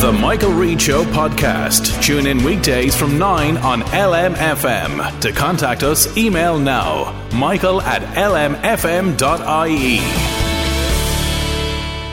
The Michael Reade Show podcast. Tune in weekdays from 9 on LMFM. To contact us, email now michael at lmfm.ie.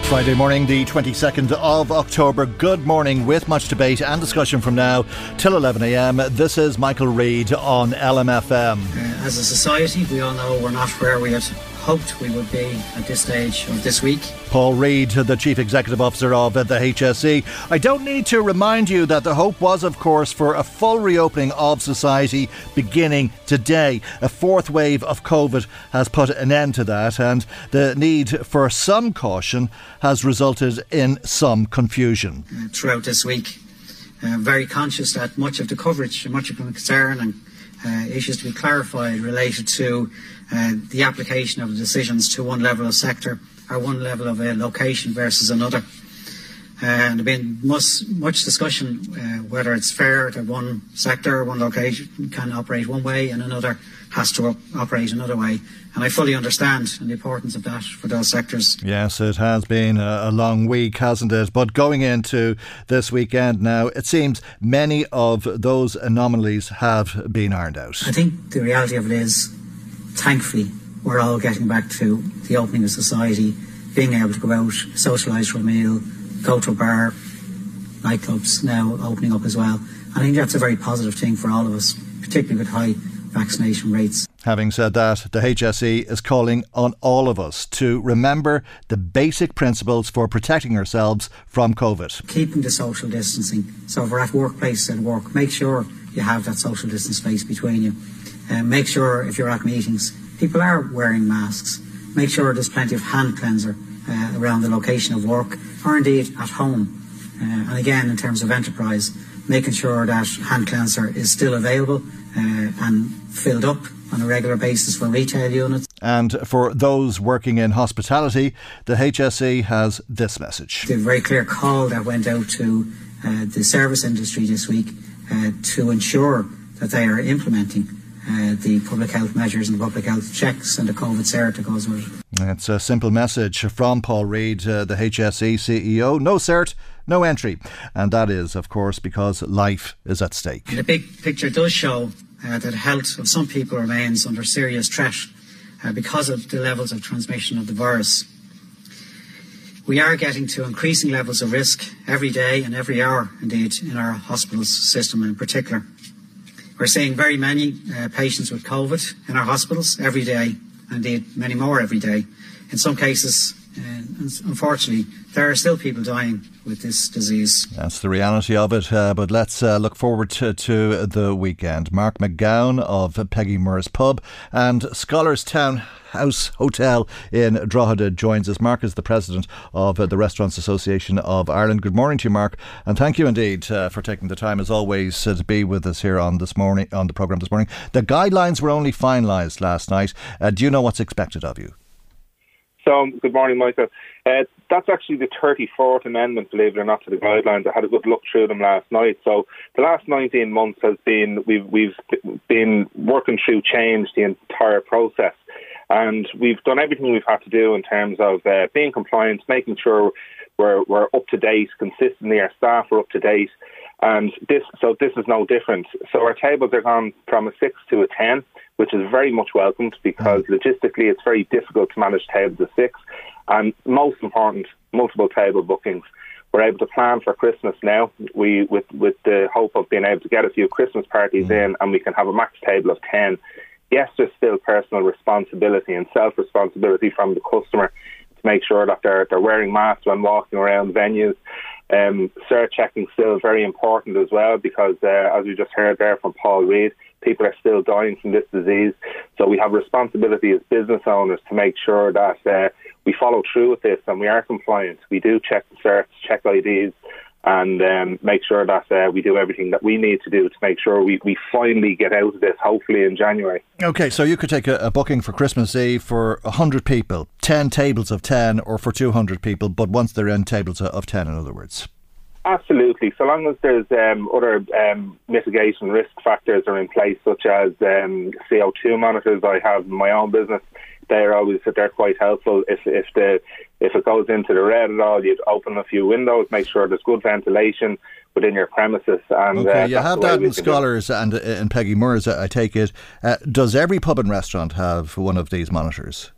Friday morning, the 22nd of October. Good morning, with much debate and discussion from now till 11am. This is Michael Reade on LMFM. Uh, as a society, we all know we're not where we had hoped we would be at this stage of this week. Paul Reid, the Chief Executive Officer of the HSE. I don't need to remind you that the hope was, of course, for a full reopening of society beginning today. A fourth wave of COVID has put an end to that, and the need for some caution has resulted in some confusion. Uh, throughout this week, uh, very conscious that much of the coverage, much of the concern and uh, issues to be clarified related to uh, the application of the decisions to one level of sector or one level of a location versus another. Uh, and there's been much, much discussion uh, whether it's fair that one sector or one location can operate one way and another has to op- operate another way. And I fully understand the importance of that for those sectors. Yes, it has been a, a long week, hasn't it? But going into this weekend now, it seems many of those anomalies have been ironed out. I think the reality of it is, thankfully, we're all getting back to the opening of society, being able to go out, socialise for a meal, go to a bar, nightclubs now opening up as well. I think that's a very positive thing for all of us, particularly with high vaccination rates. Having said that, the HSE is calling on all of us to remember the basic principles for protecting ourselves from COVID. Keeping the social distancing. So if we're at workplaces and work, make sure you have that social distance space between you. And make sure if you're at meetings, people are wearing masks. Make sure there's plenty of hand cleanser uh, around the location of work or indeed at home. Uh, and again, in terms of enterprise, making sure that hand cleanser is still available uh, and filled up on a regular basis for retail units. And for those working in hospitality, the HSE has this message. The very clear call that went out to uh, the service industry this week uh, to ensure that they are implementing uh, the public health measures and the public health checks and the COVID cert that goes with it. It's a simple message from Paul Reid, uh, the HSE CEO. No cert, no entry. And that is, of course, because life is at stake. And the big picture does show uh, that health of some people remains under serious threat uh, because of the levels of transmission of the virus. We are getting to increasing levels of risk every day and every hour, indeed, in our hospital system in particular. We're seeing very many uh, patients with COVID in our hospitals every day, indeed many more every day. In some cases, uh, unfortunately, there are still people dying with this disease. That's the reality of it. Uh, but let's uh, look forward to, to, the weekend. Mark McGowan of Peggy Moore's Pub and Scholars Town House Hotel in Drogheda joins us. Mark is the president of uh, the Restaurants Association of Ireland. Good morning to you, Mark, and thank you indeed uh, for taking the time, as always, uh, to be with us here on this morning on the program this morning. The guidelines were only finalised last night. Uh, do you know what's expected of you? So, good morning, Michael. Uh, that's actually the 34th Amendment, believe it or not, to the guidelines. I had a good look through them last night. So, the last 19 months has been we've we've been working through change the entire process, and we've done everything we've had to do in terms of uh, being compliant, making sure we're we're up to date consistently. Our staff are up to date, and this so this is no different. So our tables are gone from a six to a ten which is very much welcomed because logistically it's very difficult to manage tables of six. And most important, multiple table bookings. We're able to plan for Christmas now. We with with the hope of being able to get a few Christmas parties mm. in, and we can have a max table of ten. Yes, there's still personal responsibility and self responsibility from the customer to make sure that they're they're wearing masks when walking around venues. Um, cert checking still very important as well because, uh, as we just heard there from Paul Reid, people are still dying from this disease. So we have responsibility as business owners to make sure that uh, we follow through with this and we are compliant. We do check the certs, check IDs, and um, make sure that uh, we do everything that we need to do to make sure we, we finally get out of this, hopefully in January. Okay, so you could take a, a booking for Christmas Eve for 100 people, 10 tables of 10, or for 200 people, but once they're in, tables of 10, in other words. Absolutely. So long as there's um, other um, mitigation risk factors are in place, such as um, CO2 monitors I have in my own business, they're always they're quite helpful. If if the if it goes into the red at all, you'd open a few windows, make sure there's good ventilation within your premises. And okay, uh, you have that in Scholars and uh, in Peggy Moore's. I take it. Uh, does every pub and restaurant have one of these monitors?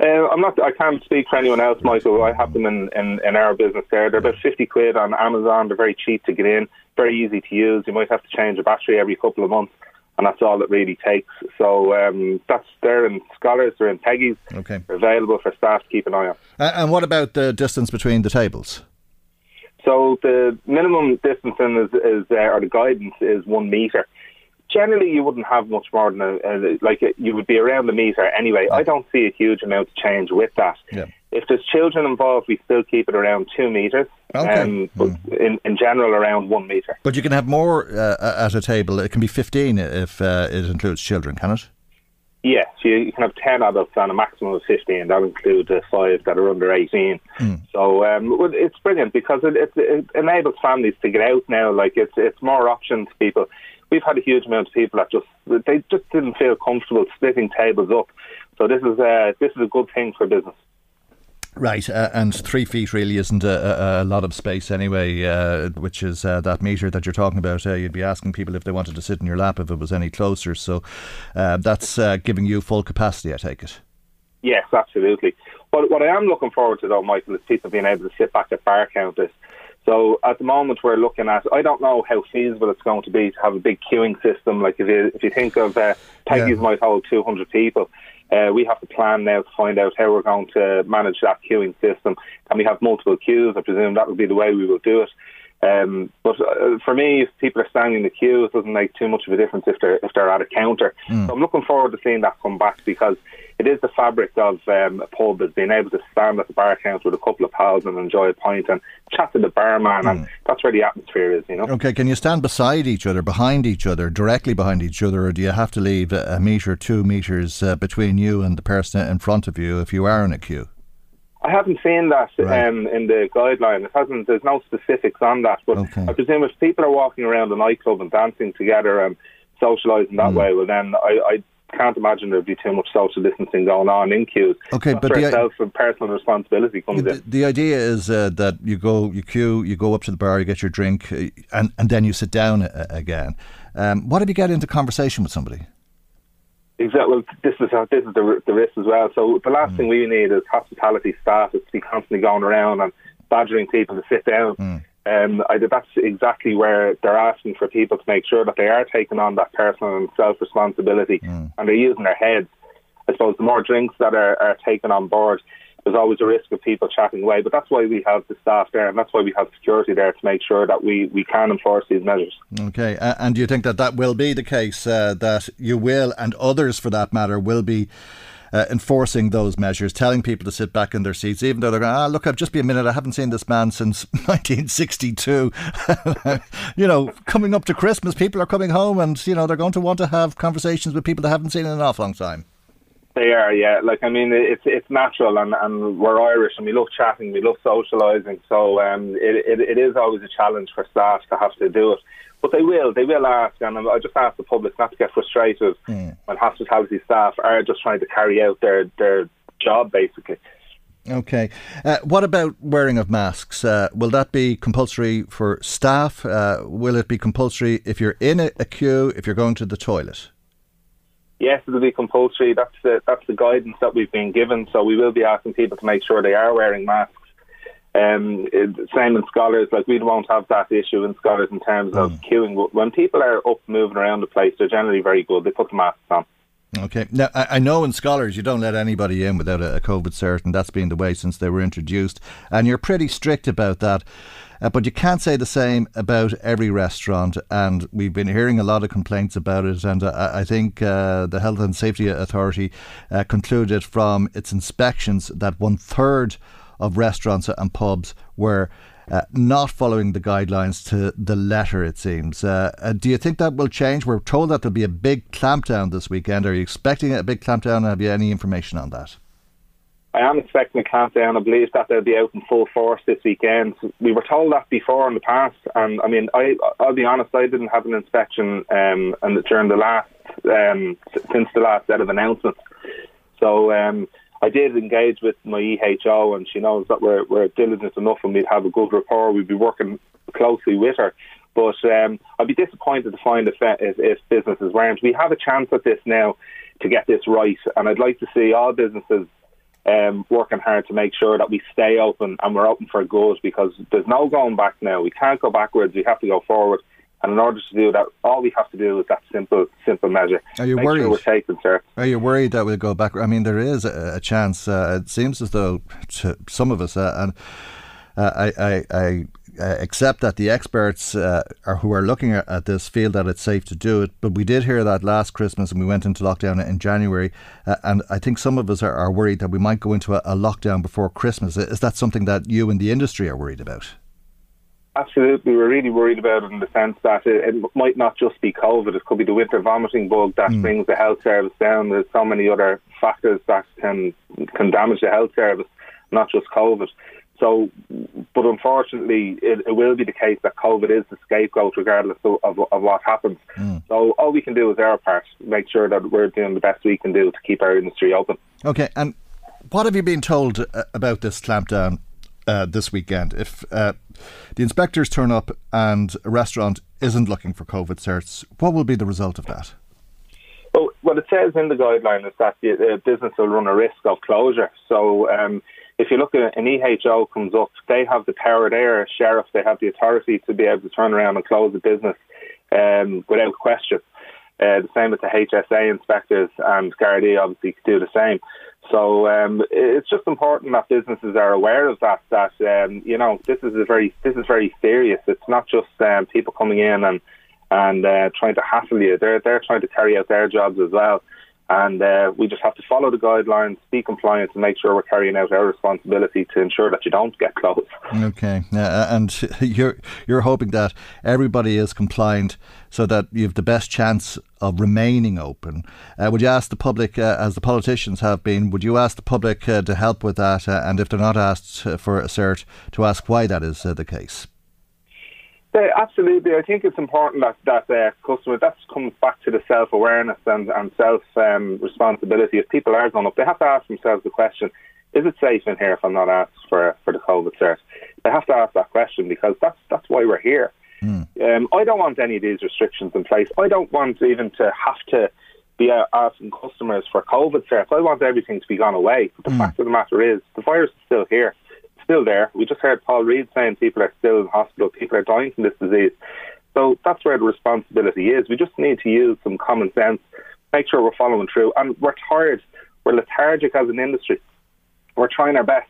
Uh, I'm not. I can't speak for anyone else, Michael. I have them in, in, in our business. There, they're about fifty quid on Amazon. They're very cheap to get in, very easy to use. You might have to change a battery every couple of months, and that's all it really takes. So um, that's there in Scholars. They're in Peggy's. Okay, available for staff to keep an eye on. Uh, and what about the distance between the tables? So the minimum distance is, is uh, or the guidance is one meter generally you wouldn't have much more than a, a like a, you would be around the meter anyway. I don't see a huge amount of change with that. Yeah. If there's children involved, we still keep it around two meters. Okay. Um, but mm. in, in general, around one meter. But you can have more uh, at a table. It can be 15 if uh, it includes children, can it? Yes, you, you, can have 10 adults and a maximum of 15. That includes the five that are under 18. Mm. So um, it's brilliant because it, it, it, enables families to get out now. Like it's it's more options to people we've had a huge amount of people that just they just didn't feel comfortable splitting tables up. So this is uh, this is a good thing for business. Right, uh, and three feet really isn't a, a, lot of space anyway, uh, which is uh, that metre that you're talking about. Uh, you'd be asking people if they wanted to sit in your lap if it was any closer. So uh, that's uh, giving you full capacity, I take it. Yes, absolutely. But what I am looking forward to, though, Michael, is people being able to sit back at bar counters so at the moment, we're looking at. I don't know how feasible it's going to be to have a big queuing system. Like if you if you think of uh, Peggy's yeah. might hold 200 people. Uh, we have to plan now to find out how we're going to manage that queuing system. Can we have multiple queues? I presume that would be the way we will do it. Um, but uh, for me, if people are standing in the queue, it doesn't make too much of a difference if they're if they're at a counter. Mm. So I'm looking forward to seeing that come back because it is the fabric of um, a pub is being able to stand at the bar counter with a couple of pals and enjoy a pint and chat to the barman, mm. and that's where the atmosphere is. You know. Okay, can you stand beside each other, behind each other, directly behind each other, or do you have to leave a, meter, two meters uh, between you and the person in front of you if you are in a queue? I haven't seen that right. um, in the guideline. It hasn't. There's no specifics on that. But okay. I presume if people are walking around a nightclub and dancing together and socialising that mm. way, well, then I, I can't imagine there'd be too much social distancing going on in queues. Okay, but the and personal responsibility comes the, in. The idea is uh, that you go, you queue, you go up to the bar, you get your drink, uh, and and then you sit down uh, again. Um, what if you get into conversation with somebody? Exactly. Well, this is this is the, the risk as well. So the last mm. thing we need is hospitality staff is to be constantly going around and badgering people to sit down. Mm. Um, I, that's exactly where they're asking for people to make sure that they are taking on that personal and self responsibility mm. and they're using their heads. I suppose the more drinks that are, are taken on board, there's always a risk of people chatting away. But that's why we have the staff there, and that's why we have security there to make sure that we, we can enforce these measures. Okay, uh, and do you think that that will be the case? Uh, that you will, and others for that matter, will be. Uh, enforcing those measures, telling people to sit back in their seats, even though they're going, ah, look, I've just been a minute, I haven't seen this man since 1962. you know, coming up to Christmas, people are coming home and, you know, they're going to want to have conversations with people they haven't seen in an awful long time. They are, yeah. Like I mean, it's it's natural, and, and we're Irish, and we love chatting, we love socialising. So um, it, it it is always a challenge for staff to have to do it. But they will, they will ask, and I just ask the public not to get frustrated mm. when hospitality staff are just trying to carry out their their job, basically. Okay. Uh, what about wearing of masks? Uh, will that be compulsory for staff? Uh, will it be compulsory if you're in a, a queue, if you're going to the toilet? Yes, it'll be compulsory. That's the that's the guidance that we've been given. So we will be asking people to make sure they are wearing masks. Um, same in scholars, like we won't have that issue in scholars in terms of mm. queuing. When people are up moving around the place, they're generally very good. They put the masks on. Okay. Now, I know in scholars you don't let anybody in without a COVID cert, and that's been the way since they were introduced. And you're pretty strict about that. Uh, but you can't say the same about every restaurant, and we've been hearing a lot of complaints about it. And uh, I think uh, the Health and Safety Authority uh, concluded from its inspections that one third of restaurants and pubs were uh, not following the guidelines to the letter, it seems. Uh, uh, do you think that will change? We're told that there'll be a big clampdown this weekend. Are you expecting a big clampdown? Have you any information on that? I am expecting a clampdown. I believe that they'll be out in full force this weekend. We were told that before in the past, and I mean, I, I'll be honest, I didn't have an inspection um, and during the last um, since the last set of announcements. So um, I did engage with my EHO, and she knows that we're, we're diligent enough and we'd have a good rapport. We'd be working closely with her. But um, I'd be disappointed to find if, if, if businesses weren't. We have a chance at this now to get this right, and I'd like to see all businesses um, working hard to make sure that we stay open and we're open for good because there's no going back now. We can't go backwards. We have to go forward. And in order to do that, all we have to do is that simple, simple measure. Are you Make worried? Sure we're taking, sir. Are you worried that we'll go back? I mean, there is a, a chance. Uh, it seems as though to some of us, uh, and uh, I, I, I uh, accept that the experts uh, are, who are looking at, at, this feel that it's safe to do it. But we did hear that last Christmas, and we went into lockdown in January. Uh, and I think some of us are, are, worried that we might go into a, a lockdown before Christmas. Is that something that you and the industry are worried about? Absolutely, we're really worried about it in the sense that it, it, might not just be COVID. It could be the winter vomiting bug that mm. brings the health service down. There's so many other factors that can can damage the health service, not just COVID. So, but unfortunately, it, it will be the case that COVID is the scapegoat, regardless of, of, of what happens. Mm. So, all we can do is our part, make sure that we're doing the best we can do to keep our industry open. Okay, and what have you been told uh, about this clampdown uh, this weekend. If uh, the inspectors turn up and a restaurant isn't looking for COVID certs, what will be the result of that? Well, what it says in the guideline is that the business will run a risk of closure. So, um, if you look at an EHO comes up, they have the power there, sheriff, they have the authority to be able to turn around and close the business um, without question. Uh, the same with the HSA inspectors and Gardaí obviously do the same. So um, it's just important that businesses are aware of that. That um, you know this is a very this is very serious. It's not just um, people coming in and and uh, trying to hassle you. They're they're trying to carry out their jobs as well. And uh, we just have to follow the guidelines, be compliant, and make sure we're carrying out our responsibility to ensure that you don't get closed. Okay, uh, and you're you're hoping that everybody is compliant, so that you have the best chance of remaining open. Uh, would you ask the public, uh, as the politicians have been, would you ask the public uh, to help with that? Uh, and if they're not asked for a cert, to ask why that is the case? Yeah, absolutely. I think it's important that that uh, customer that comes back to the self awareness and and self um, responsibility. If people are going up, they have to ask themselves the question: Is it safe in here if I'm not asked for for the COVID cert? They have to ask that question because that's that's why we're here. Mm. Um, I don't want any of these restrictions in place. I don't want even to have to be uh, asking customers for COVID certs. I want everything to be gone away. But the mm. fact of the matter is, the virus is still here still there. We just heard Paul Reid saying people are still in hospital, people are dying from this disease. So that's where the responsibility is. We just need to use some common sense, make sure we're following through. And we're tired, we're lethargic as an industry. We're trying our best,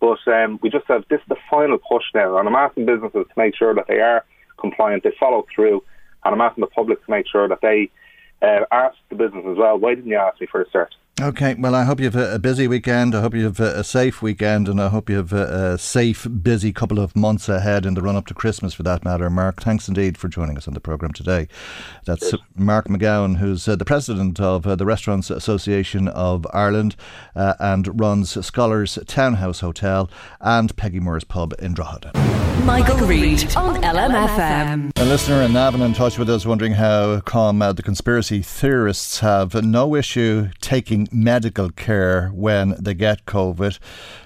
but um, we just have this is the final push now. And I'm asking businesses to make sure that they are compliant, they follow through, and I'm asking the public to make sure that they uh, ask the business as well. Why didn't you ask me for a cert? Okay, well, I hope you have a busy weekend. I hope you have a safe weekend, and I hope you have a safe, busy couple of months ahead in the run up to Christmas, for that matter. Mark, thanks indeed for joining us on the programme today. That's Cheers. Mark McGowan, who's uh, the president of uh, the Restaurants Association of Ireland uh, and runs Scholars Townhouse Hotel and Peggy Moore's Pub in Drogheda. Michael, Reade on LMFM. A listener in Navan in touch with us wondering how come uh, the conspiracy theorists have no issue taking medical care when they get COVID.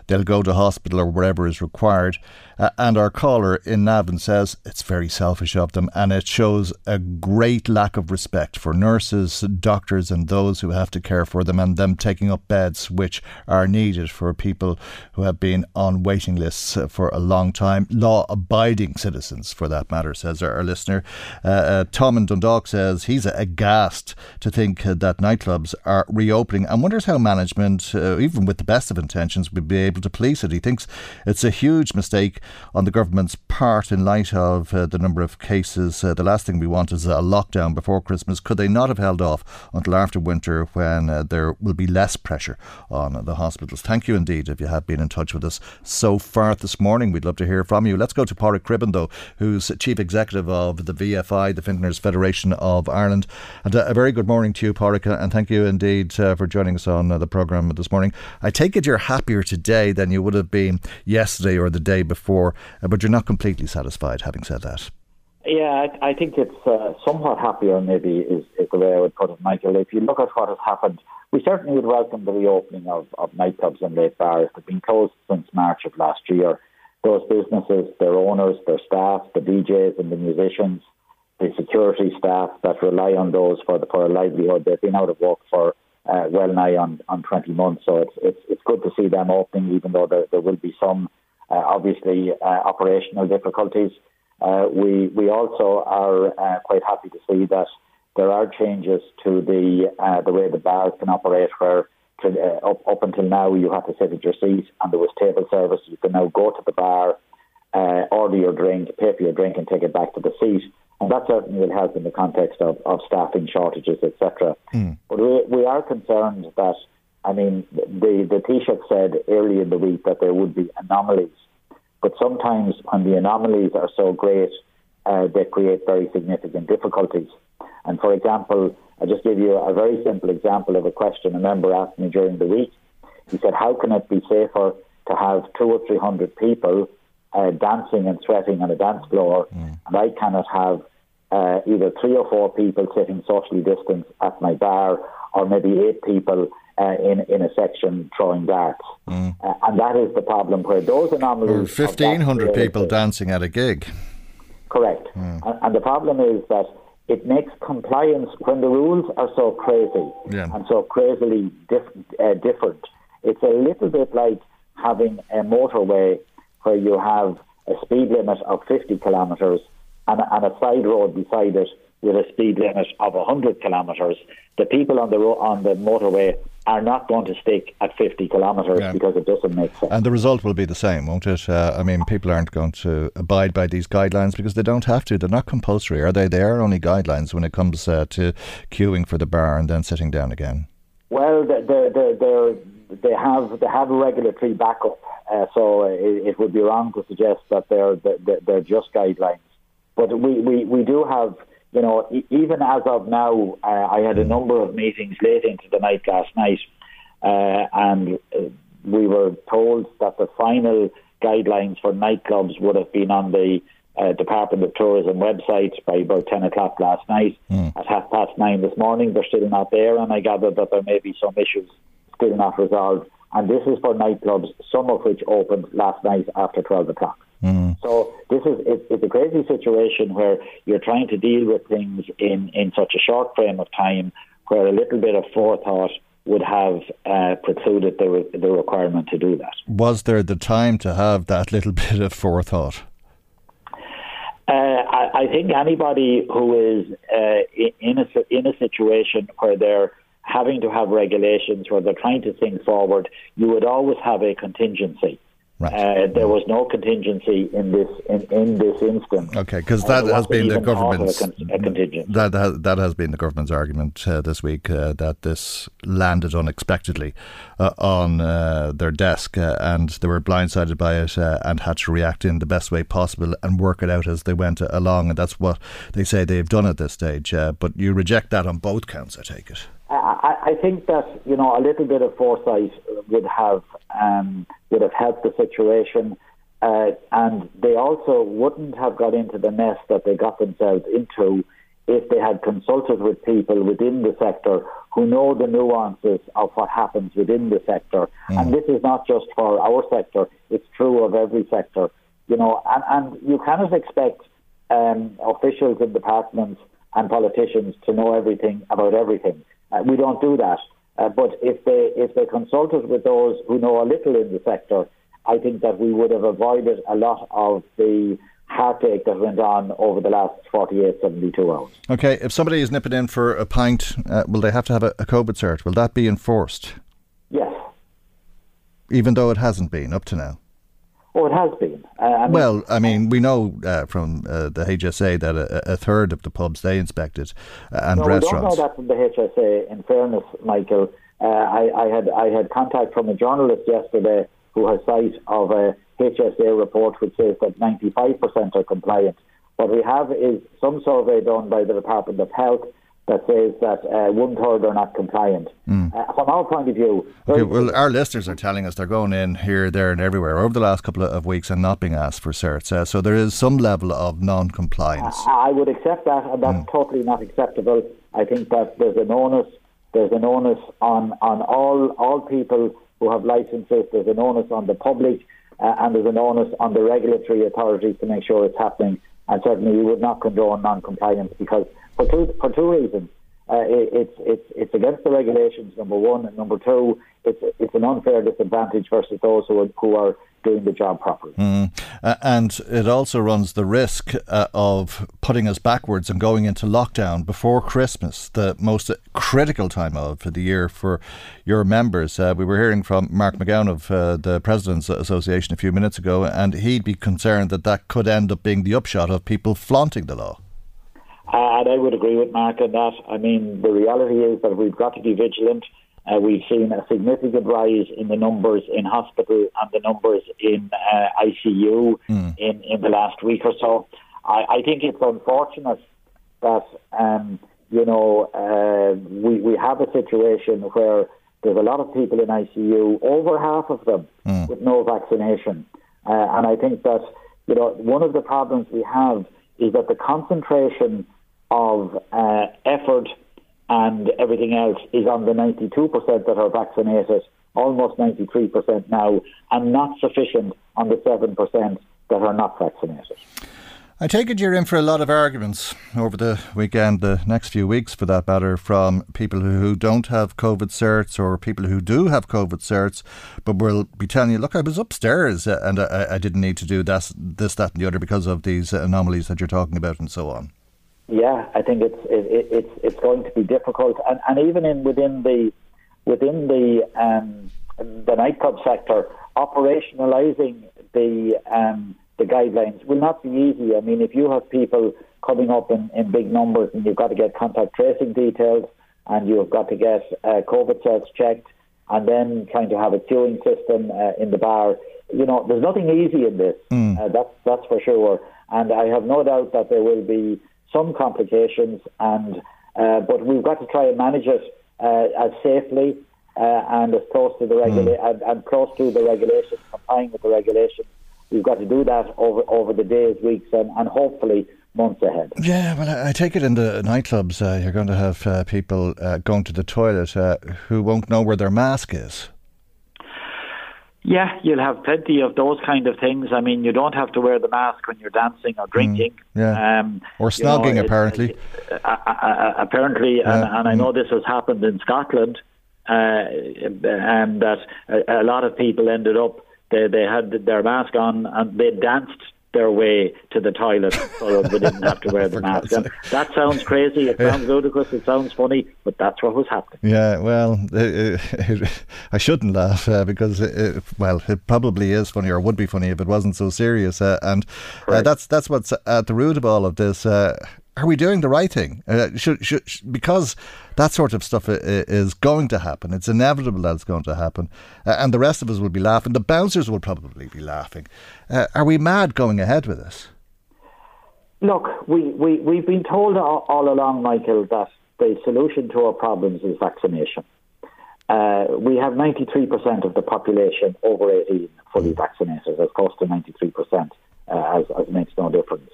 They'll go to hospital or wherever is required. Uh, and our caller in Navan says it's very selfish of them and it shows a great lack of respect for nurses, doctors, and those who have to care for them and them taking up beds which are needed for people who have been on waiting lists for a long time. Law abiding citizens, for that matter, says our, our listener. Uh, uh, Tom in Dundalk says he's aghast to think that nightclubs are reopening and wonders how management, uh, even with the best of intentions, would be able to police it. He thinks it's a huge mistake on the government's part in light of uh, the number of cases. Uh, the last thing we want is a lockdown before Christmas. Could they not have held off until after winter when uh, there will be less pressure on the hospitals? Thank you indeed if you have been in touch with us so far this morning. We'd love to hear from you. Let's go to Pádraig Cribben, though, who's Chief Executive of the VFI, the Vintners Federation of Ireland. And uh, a very good morning to you, Pádraig, and thank you indeed uh, for joining us on uh, the programme this morning. I take it you're happier today than you would have been yesterday or the day before uh, but you're not completely satisfied, having said that. Yeah, I, I think it's uh, somewhat happier, maybe, is, is, the way I would put it, Michael. If you look at what has happened, we certainly would welcome the reopening of, of nightclubs and late bars. They've been closed since March of last year. Those businesses, their owners, their staff, the DJs and the musicians, the security staff that rely on those for, the, for a livelihood, they've been out of work for uh, well nigh on, on 20 months. So it's, it's, it's good to see them opening, even though there, there will be some uh, obviously uh, operational difficulties. Uh, we we also are quite happy to see that there are changes to the the way the bars can operate where to, uh, up, up until now, you had to sit at your seat and there was table service. You can now go to the bar, uh, order your drink, pay for your drink, and take it back to the seat. And that certainly will help in the context of, of staffing shortages, etc. Mm. But we, we are concerned that I mean, the, the Taoiseach said early in the week that there would be anomalies. But sometimes when the anomalies are so great, uh, they create very significant difficulties. And for example, I'll just give you a very simple example of a question a member asked me during the week. He said, How can it be safer to have two or three hundred people uh, dancing and sweating on a dance floor, mm. and I cannot have uh, either three or four people sitting socially distanced at my bar, or maybe eight people uh, in in a section throwing darts, mm. uh, and that is the problem where those anomalies. Fifteen hundred people dancing at a gig. Correct, mm. and, and, the problem is that it makes compliance when the rules are so crazy yeah. and so crazily uh, different. It's a little bit like having a motorway where you have a speed limit of 50 kilometres and, and a side road beside it with a speed limit of 100 kilometres. The people on the ro- on the motorway are not going to stick at 50 kilometres yeah. because it doesn't make sense. And the result will be the same, won't it? Uh, I mean, people aren't going to abide by these guidelines because they don't have to. They're not compulsory, are they? They are only guidelines when it comes uh, to queuing for the bar and then sitting down again. Well, they they they have they have a regulatory backup, uh, so it, it, would be wrong to suggest that they're they're, they're just guidelines. But we, we, we do have you know, even as of now, uh, I had a number of meetings late into the night last night, uh, and uh, we were told that the final guidelines for nightclubs would have been on the uh, Department of Tourism website by about 10 o'clock last night. Mm. At half past nine this morning, they're still not there, and I gather that there may be some issues still not resolved. And this is for nightclubs, some of which opened last night after 12 o'clock. Mm. So this is it, it's a crazy situation where you're trying to deal with things in, in such a short frame of time, where a little bit of forethought would have uh, precluded the, re- the requirement to do that. Was there the time to have that little bit of forethought? Uh, I, I, think anybody who is uh, in a in a situation where they're having to have regulations where they're trying to think forward, you would always have a contingency. Right. Uh, there was no contingency in this in, in this instance. Okay, because that has been the government's a con- that has, that has been the government's argument uh, this week uh, that this landed unexpectedly uh, on uh, their desk uh, and they were blindsided by it and had to react in the best way possible and work it out as they went along, and that's what they say they've done at this stage. but you reject that on both counts, I take it. I, I think that you know a little bit of foresight would have um, would have helped the situation, uh, and they also wouldn't have got into the mess that they got themselves into if they had consulted with people within the sector who know the nuances of what happens within the sector. Mm. And this is not just for our sector, it's true of every sector. You know, and, and you cannot expect um, officials in departments and politicians to know everything about everything. Uh, we don't do that. Uh, but if they if they consulted with those who know a little in the sector, I think that we would have avoided a lot of the heartache that went on over the last 48, 72 hours. Okay, if somebody is nipping in for a pint, uh, will they have to have a, a COVID cert? Will that be enforced? Yes. Even though it hasn't been up to now? Oh, it has been. Uh, I mean, well, I mean, we know uh, from uh, the HSA that a, a, third of the pubs they inspected uh, and no, restaurants. We don't know that from the HSA. In fairness, Michael, uh, I, I, had I had contact from a journalist yesterday who has sight of a HSA report which says that 95% are compliant. What we have is some survey done by the Department of Health that says that uh, one third are not compliant. Mm. Uh, from our point of view, okay, well, our listeners are telling us they're going in here, there, and everywhere over the last couple of weeks and not being asked for certs. Uh, so there is some level of non-compliance. I, I would accept that, and that's mm. totally not acceptable. I think that there's an onus, there's an onus on on all all people who have licences. There's an onus on the public, uh, and there's an onus on the regulatory authorities to make sure it's happening. And certainly, we would not condone non-compliance because for two for two reasons. Uh, it, it's it's it's against the regulations. Number one, and number two, it's it's an unfair disadvantage versus those who are, who are doing the job properly. Mm. And it also runs the risk uh, of putting us backwards and going into lockdown before Christmas, the most critical time of the year for your members. Uh, we were hearing from Mark McGowan of the Restaurants Association a few minutes ago, and he'd be concerned that that could end up being the upshot of people flaunting the law. Uh, and I would agree with Mark on that. I mean, the reality is that we've got to be vigilant. Uh, we've seen a significant rise in the numbers in hospital and the numbers in uh, ICU mm. in, in the last week or so. I, I think it's unfortunate that, um, you know, uh, we, we have a situation where there's a lot of people in ICU, over half of them mm. with no vaccination. Uh, and I think that, you know, one of the problems we have is that the concentration of uh, effort and everything else is on the 92% that are vaccinated, almost 93% now, and not sufficient on the 7% that are not vaccinated. I take it you're in for a lot of arguments over the weekend, the next few weeks for that matter, from people who don't have COVID certs or people who do have COVID certs, but will be telling you, look, I was upstairs and I, I didn't need to do this, this, that, and the other because of these anomalies that you're talking about and so on. Yeah, I think it's it, it's it's going to be difficult, and, and even in within the within the um, the nightclub sector, operationalising the um, the guidelines will not be easy. I mean, if you have people coming up in, in big numbers and you've got to get contact tracing details and you've got to get uh, COVID tests checked and then trying to have a queuing system uh, in the bar, you know, there's nothing easy in this. Mm. Uh, that's that's for sure. And I have no doubt that there will be some complications, and uh, but we've got to try and manage it uh, as safely uh, and as close to the regula- mm. and, and, close to the regulations, complying with the regulations. We've got to do that over over the days, weeks, and, and hopefully months ahead. Yeah, well, I take it in the nightclubs, uh, you're going to have uh, people uh, going to the toilet who won't know where their mask is. Yeah, you'll have plenty of those kind of things. I mean, you don't have to wear the mask when you're dancing or drinking. Mm, yeah. Um, or snogging, know, apparently. uh, uh, apparently, yeah. and, and, I know mm. this has happened in Scotland, uh, and that a, a lot of people ended up, they, they had their mask on and they danced their way to the toilet so they didn't have to wear the mask. And that sounds crazy. It sounds ludicrous. It sounds funny, but that's what was happening. Yeah, well, it, it, I shouldn't laugh uh, because, it, well, it probably is funny or would be funny if it wasn't so serious. Uh, and uh, that's that's what's at the root of all of this. Are we doing the right thing? Uh, should, should, because that sort of stuff is going to happen. It's inevitable that it's going to happen. Uh, and the rest of us will be laughing. The bouncers will probably be laughing. Uh, are we mad going ahead with this? Look, we, we, we've been told all, all along, Michael, that the solution to our problems is vaccination. Uh, we have 93% of the population over 18 fully vaccinated, as close to 93%, uh, as, as makes no difference.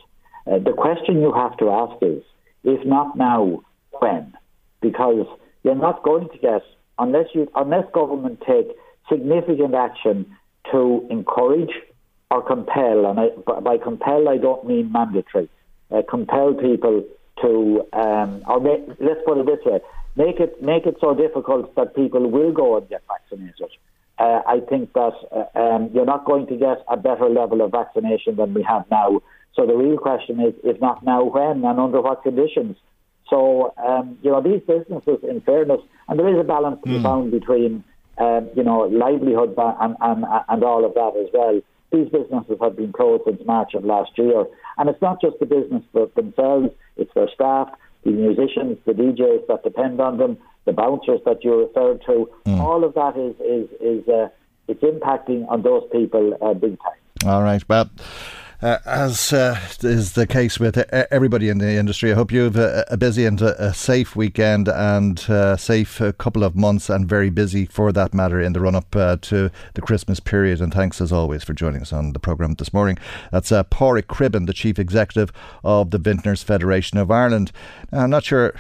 Uh, the question you have to ask is, if not now, when? Because you're not going to get unless you unless government take significant action to encourage or compel, and I, by compel I don't mean mandatory, uh, compel people to, um, or make, let's put it this way, make it make it so difficult that people will go and get vaccinated. Uh, I think that uh, um, you're not going to get a better level of vaccination than we have now. So the real question is, if not now, when and under what conditions? So, um, you know, these businesses, in fairness, and there is a balance to be mm. found between, um, you know, livelihood and, and, and all of that as well. These businesses have been closed since March of last year. And it's not just the business themselves, it's their staff, the musicians, the DJs that depend on them, the bouncers that you referred to. Mm. All of that is, is, is uh, it's impacting on those people uh, big time. All right. Well, uh, as uh, is the case with everybody in the industry, I hope you have a, a busy and a, a, safe weekend and a uh, safe uh, couple of months and very busy for that matter in the run up uh, to the Christmas period. And thanks as always for joining us on the programme this morning. That's uh, Pádraig Cribben, the Chief Executive of the Vintners Federation of Ireland. Now, I'm not sure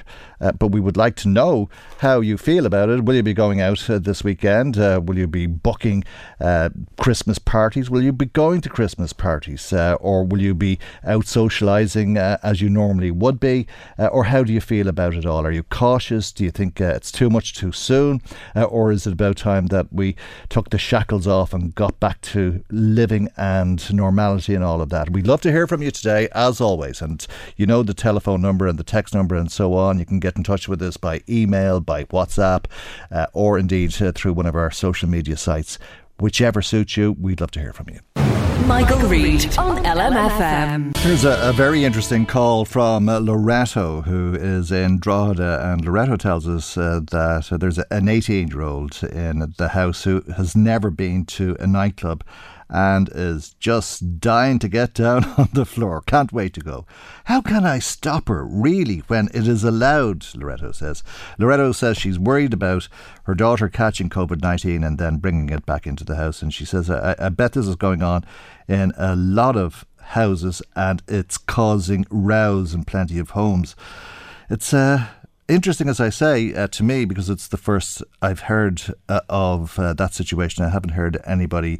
uh, but we would like to know how you feel about it. Will you be going out uh, this weekend? Uh, will you be booking uh, Christmas parties? Will you be going to Christmas parties? Uh, or will you be out socialising as you normally would be? or how do you feel about it all? Are you cautious? Do you think it's too much too soon? or is it about time that we took the shackles off and got back to living and normality and all of that? We'd love to hear from you today, as always. And you know the telephone number and the text number and so on. You can get get in touch with us by email, by WhatsApp, uh, or indeed uh, through one of our social media sites. Whichever suits you, we'd love to hear from you. Michael, Reade on LMFM. Here's a, a, very interesting call from uh, Loretto, who is in Drogheda. And Loretto tells us uh, that uh, there's an 18 year old in the house who has never been to a nightclub and is just dying to get down on the floor. Can't wait to go. How can I stop her, really, when it is allowed? Loretto says. Loretto says she's worried about her daughter catching COVID 19 and then bringing it back into the house. And she says, I, I bet this is going on in a lot of houses and it's causing rows in plenty of homes. It's uh, interesting, as I say, uh, to me, because it's the first I've heard uh, of uh, that situation. I haven't heard anybody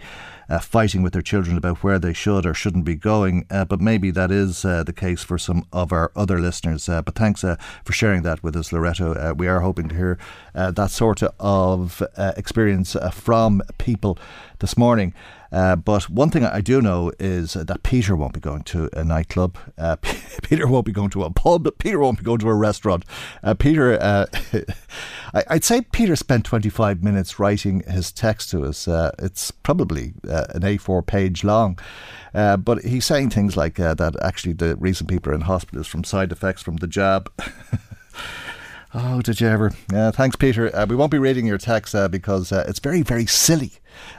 uh, fighting with their children about where they should or shouldn't be going. Uh, but maybe that is uh, the case for some of our other listeners. But thanks for sharing that with us, Loretto. We are hoping to hear that sort of experience from people this morning. Uh, but one thing I do know is that Peter won't be going to a nightclub. Uh, Peter won't be going to a pub. Peter won't be going to a restaurant. Uh, Peter, uh, I, would say Peter spent 25 minutes writing his text to us. Uh, it's probably uh, an A4 page long. but he's saying things like that actually the reason people are in hospital is from side effects from the jab. Oh, did you ever? Uh, thanks, Peter. Uh, we won't be reading your text uh, because it's very, very silly.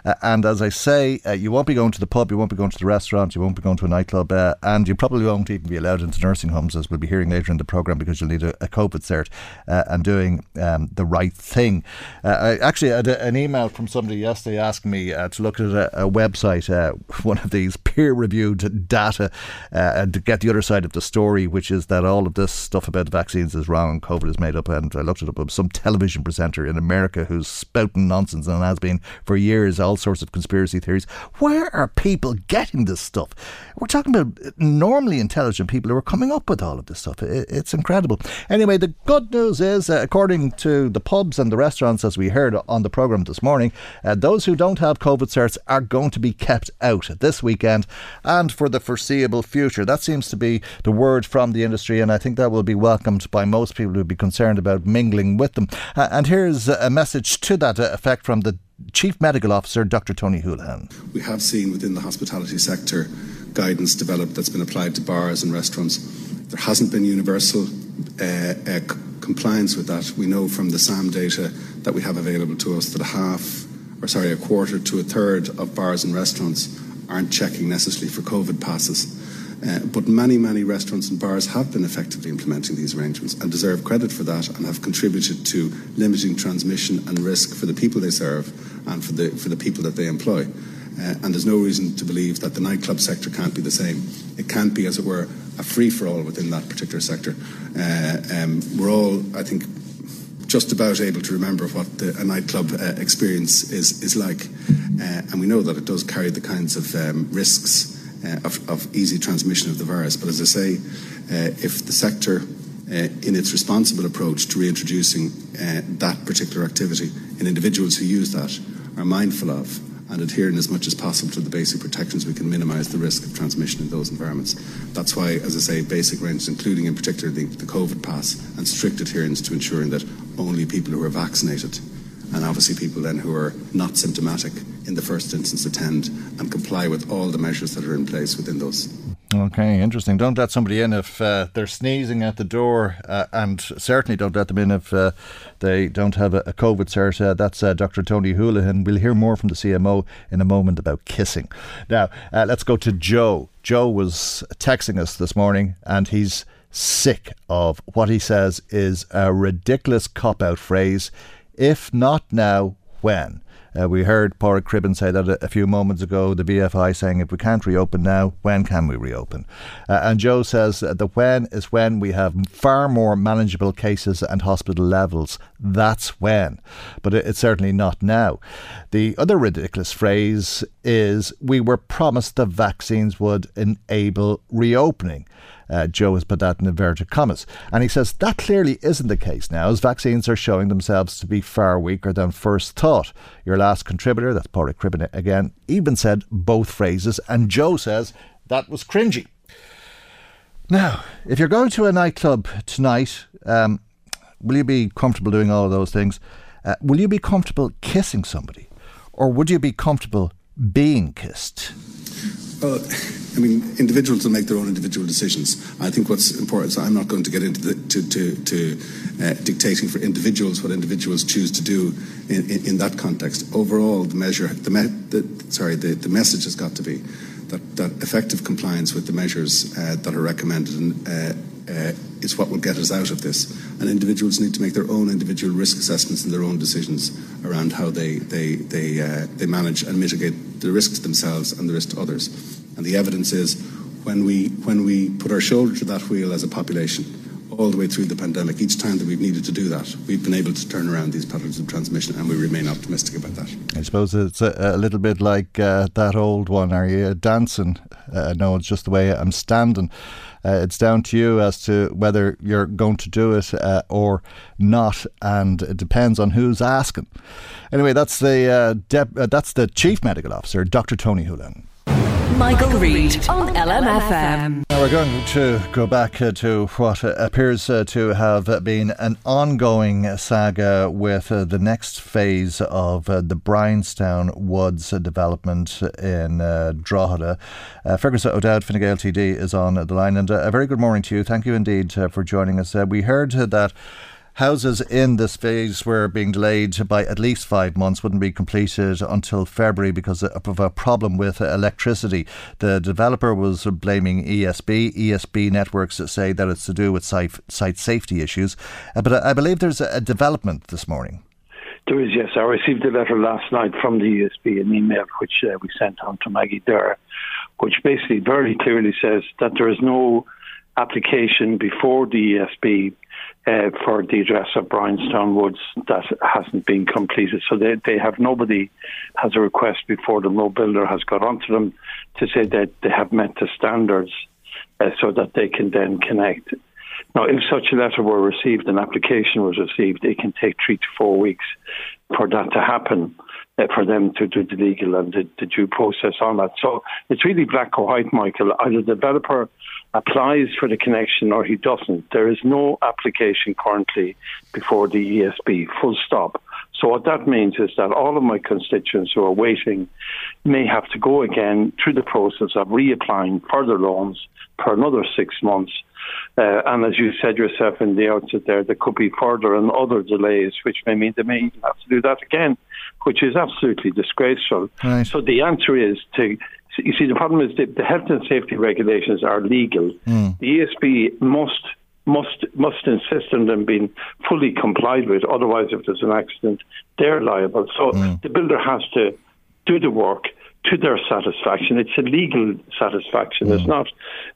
Uh, and as I say, uh, you won't be going to the pub, you won't be going to the restaurant, you won't be going to a nightclub, uh, and you probably won't even be allowed into nursing homes, as we'll be hearing later in the programme, because you'll need a, a COVID cert uh, and doing um, the right thing. Uh, I actually had a, an email from somebody yesterday asking me uh, to look at a, a website, one of these peer reviewed data, and to get the other side of the story, which is that all of this stuff about vaccines is wrong COVID is made up. And I looked it up, some television presenter in America who's spouting nonsense and has been for years all sorts of conspiracy theories. Where are people getting this stuff? We're talking about normally intelligent people who are coming up with all of this stuff. It's incredible. Anyway, the good news is, uh, according to the pubs and the restaurants, as we heard on the programme this morning, uh, those who don't have COVID certs are going to be kept out this weekend and for the foreseeable future. That seems to be the word from the industry, and I think that will be welcomed by most people who would be concerned about mingling with them. Uh, and here's a message to that effect from the Chief Medical Officer Dr. Tony Holohan. We have seen within the hospitality sector guidance developed that's been applied to bars and restaurants. There hasn't been universal uh, uh, compliance with that. We know from the SAM data that we have available to us that a half, or sorry, a quarter to a third of bars and restaurants aren't checking necessarily for COVID passes. Uh, but many, many restaurants and bars have been effectively implementing these arrangements and deserve credit for that and have contributed to limiting transmission and risk for the people they serve and for the, for the people that they employ. Uh, and there's no reason to believe that the nightclub sector can't be the same. It can't be, as it were, a free for all within that particular sector. Uh, um, we're all, I think, just about able to remember what the, a nightclub uh, experience is, is like. Uh, and we know that it does carry the kinds of um, risks of, of, easy transmission of the virus. But as I say, uh, if the sector, uh, in its responsible approach to reintroducing uh, that particular activity in individuals who use that, are mindful of and adhering as much as possible to the basic protections, we can minimise the risk of transmission in those environments. That's why, as I say, basic ranges, including in particular the, the COVID pass and strict adherence to ensuring that only people who are vaccinated and obviously people then who are not symptomatic in the first instance attend and comply with all the measures that are in place within those. Okay, interesting. Don't let somebody in if uh, they're sneezing at the door, uh, and certainly don't let them in if uh, they don't have a, a COVID cert. Uh, that's uh, Dr. Tony Holohan. We'll hear more from the CMO in a moment about kissing. Now, uh, let's go to Joe. Joe was texting us this morning, and he's sick of what he says is a ridiculous cop out phrase. If not now, when? Uh, we heard Padraig Cribben say that a, a, few moments ago, the VFI saying if we can't reopen now, when can we reopen? Uh, and Joe says that the when is when we have far more manageable cases and hospital levels. That's when. But it, it's certainly not now. The other ridiculous phrase is we were promised the vaccines would enable reopening. Uh, Joe has put that in inverted commas. And he says that clearly isn't the case now, as vaccines are showing themselves to be far weaker than first thought. Your last contributor, that's Padraig Cribben again, even said both phrases, and Joe says that was cringy. Now, if you're going to a nightclub tonight, um, will you be comfortable doing all of those things? Uh, will you be comfortable kissing somebody? Or would you be comfortable being kissed? Well, I mean, individuals will make their own individual decisions. I think what's important, so I'm not going to get into the, to, to, to uh, dictating for individuals what individuals choose to do in, in, in that context. Overall, the measure, the, me, the sorry, the, the message has got to be that, that effective compliance with the measures uh, that are recommended and, uh, uh, is what will get us out of this. And individuals need to make their own individual risk assessments and their own decisions around how they they they uh, they manage and mitigate the risk to themselves and the risk to others. And the evidence is when we when we put our shoulder to that wheel as a population all the way through the pandemic, each time that we've needed to do that, we've been able to turn around these patterns of transmission, and we remain optimistic about that. I suppose it's a, a little bit like uh, that old one. Are you dancing? Uh, no, it's just the way I'm standing. Uh, it's down to you as to whether you're going to do it uh, or not, and it depends on who's asking. Anyway, that's the uh, dep- uh, that's the chief medical officer, Dr. Tony Holohan. Michael, Reade on LMFM. Now we're going to go back uh, to what appears uh, to have been an ongoing saga with uh, the next phase of the Bryanstown Woods development in Drogheda. Fergus O'Dowd, Fine Gael TD, is on the line, and a very good morning to you. Thank you indeed for joining us. we heard that Houses in this phase were being delayed by at least five months, wouldn't be completed until February because of a problem with electricity. The developer was blaming ESB. ESB networks say that it's to do with site, safety issues. Uh, but I believe there's a development this morning. There is, yes. I received a letter last night from the ESB, an email which uh, we sent on to Maggie Durr, which basically very clearly says that there is no application before the ESB uh, for the address of Bryanstown Woods that hasn't been completed. So they, they have nobody has a request before the no builder has got onto them to say that they have met the standards uh, so that they can then connect. Now, if such a letter were received, an application was received, it can take three to four weeks for that to happen. Uh, for them to do the legal and the, the due process on that. So it's really black or white, Michael. Either the developer applies for the connection or he doesn't. There is no application currently before the ESB, full stop. So what that means is that all of my constituents who are waiting may have to go again through the process of reapplying further loans for another six months. Uh, and as you said yourself in the outset there, there could be further and other delays, which may mean they may even have to do that again, which is absolutely disgraceful. Right. So the answer is to you see, the problem is that the health and safety regulations are legal. Mm. The ESB must must must insist on them being fully complied with. Otherwise, if there's an accident, they're liable. So mm. the builder has to do the work, to their satisfaction. It's a legal satisfaction. Mm. It's not.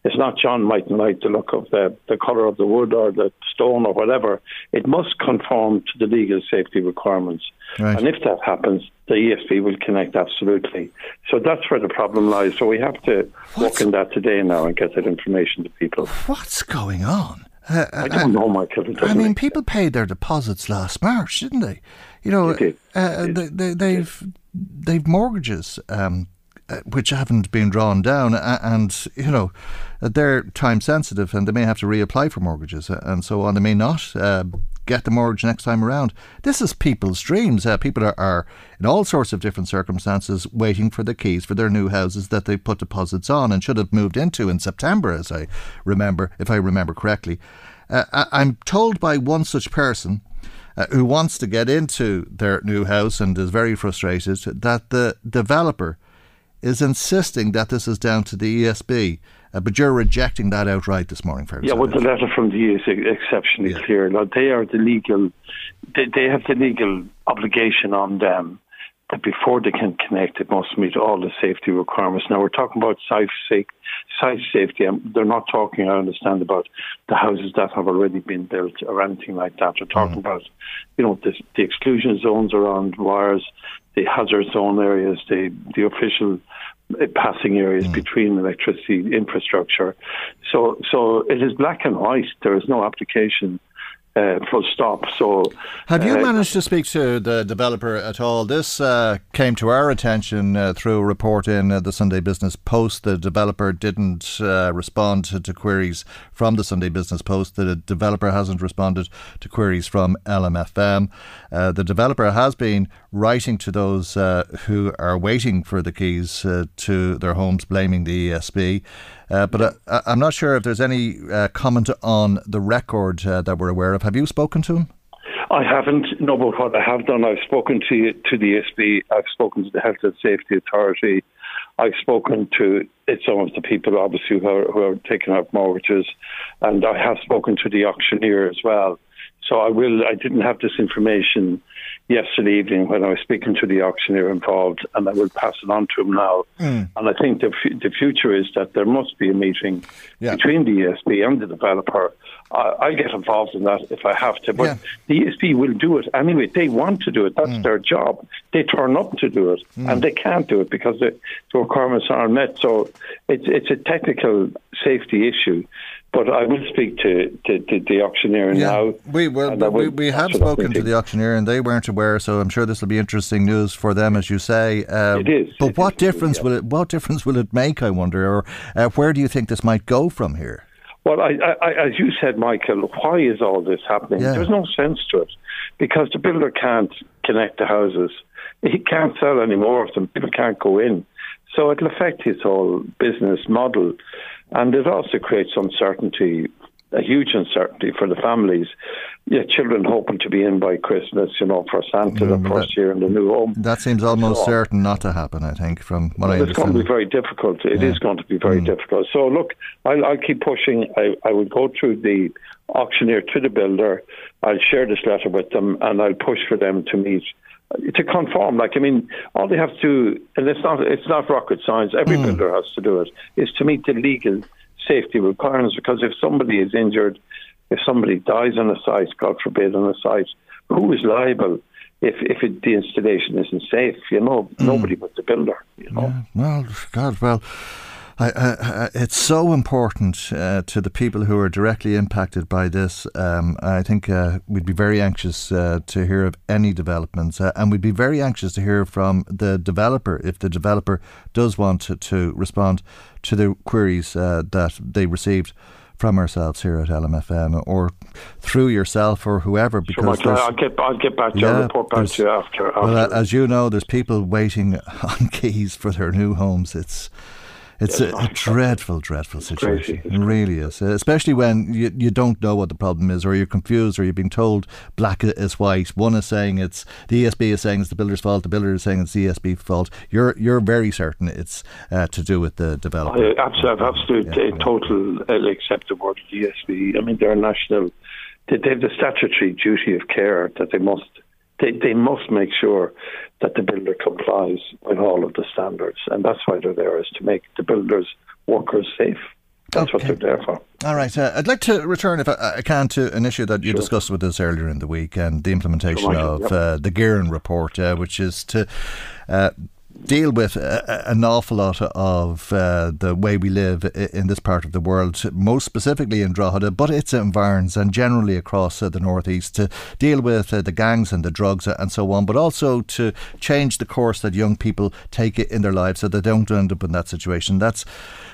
It's not John mightn't like the look of the the colour of the wood or the stone or whatever. It must conform to the legal safety requirements. Right. And if that happens, the ESB will connect absolutely. So that's where the problem lies. So we have to What's, work in that today now and get that information to people. What's going on? Uh, I don't uh, know, Michael. I mean, people paid their deposits last March, didn't they? You know, they uh, they, they, have they've mortgages um, uh, which haven't been drawn down, and you know they're time sensitive, and they may have to reapply for mortgages and so on. They may not uh, get the mortgage next time around. This is people's dreams. Uh, people are, are, in all sorts of different circumstances waiting for the keys for their new houses that they put deposits on and should have moved into in September, as I remember, if I remember correctly. Uh, I'm told by one such person uh, who wants to get into their new house and is very frustrated that the developer is insisting that this is down to the ESB. Uh, but you're rejecting that outright this morning, Fergus. Yeah, well, the letter from the EU is exceptionally yeah. clear. Now, they are the legal, they, they have the legal obligation on them that before they can connect, it must meet all the safety requirements. Now, we're talking about site, site safety. and they're not talking, I understand, about the houses that have already been built or anything like that. They're talking mm. about, you know, the, the exclusion zones around wires, the hazard zone areas, the, the official passing areas mm. between electricity infrastructure. So, so it is black and white. There is no application uh, full stop. So, have you uh, managed to speak to the developer at all? This uh, came to our attention uh, through a report in uh, the Sunday Business Post. The developer didn't uh, respond to, to, queries from the Sunday Business Post. The developer hasn't responded to queries from LMFM. The developer has been writing to those who are waiting for the keys to their homes, blaming the ESB. Uh, but uh, I'm not sure if there's any uh, comment on the record uh, that we're aware of. Have you spoken to him? I haven't. No, but what I have done, I've spoken to to the ESB. I've spoken to the Health and Safety Authority. I've spoken to some of the people, obviously, who are, who are taking out mortgages, and I have spoken to the auctioneer as well. So I will. I didn't have this information yesterday evening when I was speaking to the auctioneer involved, and I will pass it on to him now. Mm. And I think the, f- the future is that there must be a meeting yeah. between the ESB and the developer. I, I'll get involved in that if I have to, but yeah. the ESB will do it anyway. They want to do it. That's mm. their job. They turn up to do it, mm. and they can't do it because the, the requirements aren't met. So it's it's a technical safety issue. But I will speak to, to, to the auctioneer yeah, now. We will, we, we have spoken to the auctioneer and they weren't aware, so I'm sure this will be interesting news for them, as you say. Uh, it is. But it what is, difference yeah. will it? What difference will it make? I wonder, or uh, where do you think this might go from here? Well, I, I, as you said, Michael, why is all this happening? Yeah. There's no sense to it because the builder can't connect the houses. He can't sell any more of them. People can't go in. So it'll affect his whole business model. And it also creates uncertainty, a huge uncertainty for the families. Yeah, children hoping to be in by Christmas, you know, for Santa the first that, year in the new home. That seems almost so certain not to happen, I think, from what well, I understand. It's going to be very difficult. It yeah. is going to be very mm. difficult. So, look, I'll, I'll keep pushing. I, I will go through the auctioneer to the builder. I'll share this letter with them and I'll push for them to meet to conform. Like I mean, all they have to and it's not it's not rocket science. Every mm. builder has to do it. Is to meet the legal safety requirements. Because if somebody is injured, if somebody dies on a site, God forbid, on a site, who is liable? If if it, the installation isn't safe, you know, mm. nobody but the builder. You know. Yeah, well, God, well. I, I, it's so important uh, to the people who are directly impacted by this. Um, I think uh, we'd be very anxious uh, to hear of any developments, uh, and we'd be very anxious to hear from the developer if the developer does want to, to respond to the queries uh, that they received from ourselves here at LMFM or through yourself or whoever. Because sure, I'll get I'll get back to yeah, you. report back to you after, after. Well, as you know, there's people waiting on keys for their new homes. It's it's a, a, dreadful, dreadful situation. It really is, uh, especially when you, you don't know what the problem is, or you're confused, or you're being told black is white. One is saying it's the ESB is saying it's the builder's fault. The builder is saying it's the ESB fault. You're you're very certain it's uh, to do with the developer. I, absolute, absolute yeah, yeah. total uh, accept the word ESB. I mean, they're national. They, they have the statutory duty of care that they must they, they must make sure that the builder complies with all of the standards, and that's why they're there is to make the builders workers safe. That's okay. what they're there for. All right. Uh, I'd like to return, if I, I, can, to an issue that you sure. discussed with us earlier in the week and the implementation of yep. uh, the Geiran report, uh, which is to uh, deal with a, an awful lot of uh, the way we live in this part of the world, most specifically in Drogheda, but its environs and generally across uh, the northeast to deal with uh, the gangs and the drugs and so on, but also to change the course that young people take in their lives so they don't end up in that situation. That's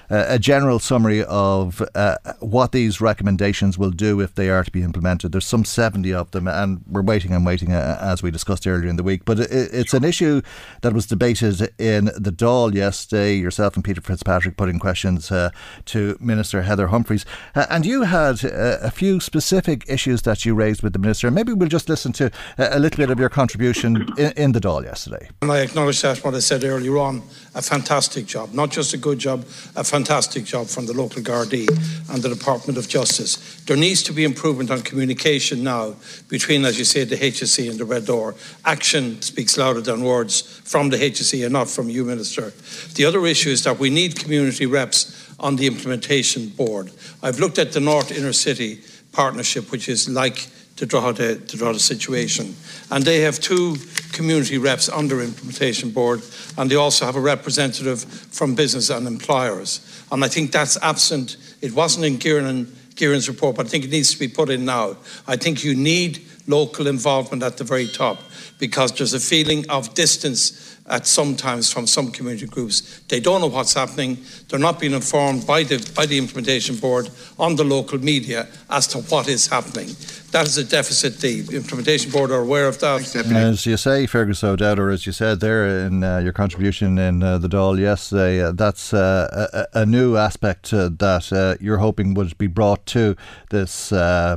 uh, a general summary of uh, what these recommendations will do if they are to be implemented. There's some 70 of them, and we're waiting and waiting, uh, as we discussed earlier in the week. But it, it's an issue that was debated in the Dáil yesterday. Yourself and Peter Fitzpatrick putting questions uh, to Minister Heather Humphreys. Uh, and you had uh, a few specific issues that you raised with the Minister. Maybe we'll just listen to a little bit of your contribution in, in the Dáil yesterday. And I acknowledge that what I said earlier on a fantastic job, not just a good job, a fantastic job from the local Gardaí and the Department of Justice. There needs to be improvement on communication now between, as you say, the HSE and the Red Door. Action speaks louder than words from the HSE and not from you, Minister. The other issue is that we need community reps on the implementation board. I've looked at the North Inner City partnership, which is like to draw the, to draw the situation. And they have two community reps on implementation board, and they also have a representative from business and employers. And I think that's absent. It wasn't in Geiran's report, but I think it needs to be put in now. I think you need local involvement at the very top because there's a feeling of distance at sometimes from some community groups. They don't know what's happening. They're not being informed by the by the implementation board on the local media as to what is happening. That is a deficit. The implementation board are aware of that. As you say, Fergus O'Dowd, or as you said there in uh, your contribution in uh, the Dáil yesterday, uh, that's uh, a, a, new aspect uh, that uh, you're hoping would be brought to this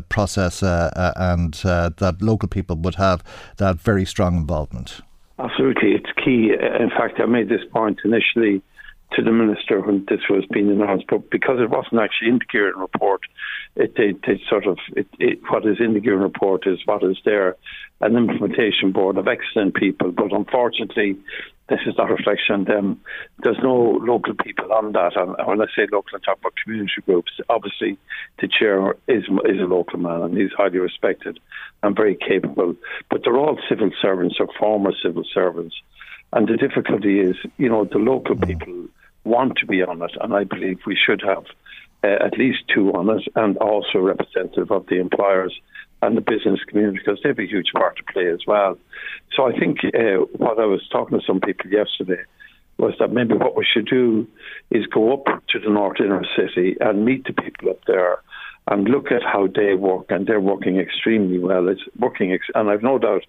process, and that local people would have that very strong involvement. Absolutely, it's key. In fact, I made this point initially to the minister when this was being announced, but because it wasn't actually in the Geiran report, it, it, it sort of it, it, what is in the Geiran report is what is there. An implementation board of excellent people, but unfortunately, this is not a reflection on them. There's no local people on that. And when I say local, I talk about community groups. Obviously, the chair is is a local man and he's highly respected and very capable. But they're all civil servants or former civil servants. And the difficulty is, you know, the local people want to be on it, and I believe we should have uh, at least two on it, and also representative of the employers and the business community because they have a huge part to play as well. So I think uh, what I was talking to some people yesterday was that maybe what we should do is go up to the north inner city and meet the people up there and look at how they work, and they're working extremely well. It's working, ex- and I've no doubt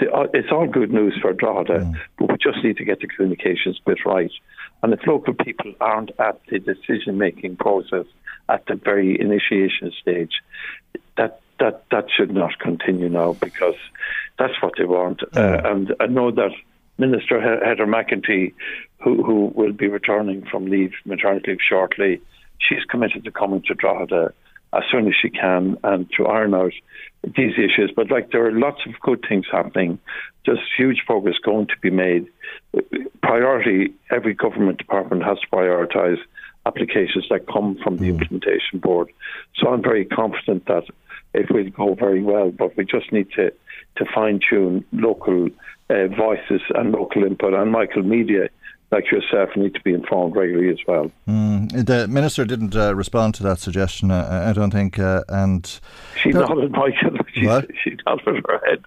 uh, it's all good news for Drogheda, mm. but we just need to get the communications bit right. And if local people aren't at the decision making process at the very initiation stage, that that should not continue now because that's what they want. Uh, and I know that Minister Heather McEntee, who who will be returning from leave maternity leave shortly, she's committed to coming to Drogheda as soon as she can and to iron out these issues. But like there are lots of good things happening. There's huge progress going to be made. Priority, every government department has to prioritise applications that come from the mm. implementation board. So I'm very confident that it will go very well, but we just need to, to fine tune local uh, voices and local input. And Michael Media, like yourself, need to be informed regularly as well. Mm, the minister didn't uh, respond to that suggestion, uh, I don't think, uh, and she nodded, Michael. She, what? she nodded her head.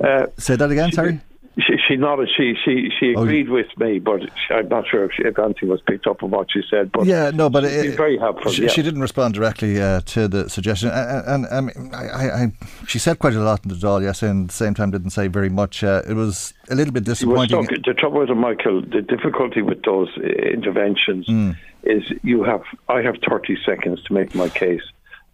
Uh, Say that again. Sorry. She, she nodded. She she she oh, agreed oh, with me, but I'm not sure if, she, if anything was picked up on what she said. But yeah, no, but it, very helpful. She, yeah. she didn't respond directly uh, to the suggestion, and, and, and I, I, I, she said quite a lot in the Dáil, yes, and at the same time didn't say very much. Uh, it was a little bit disappointing. Stuck, the trouble with it, Michael, the difficulty with those interventions mm. is you have I have 30 seconds to make my case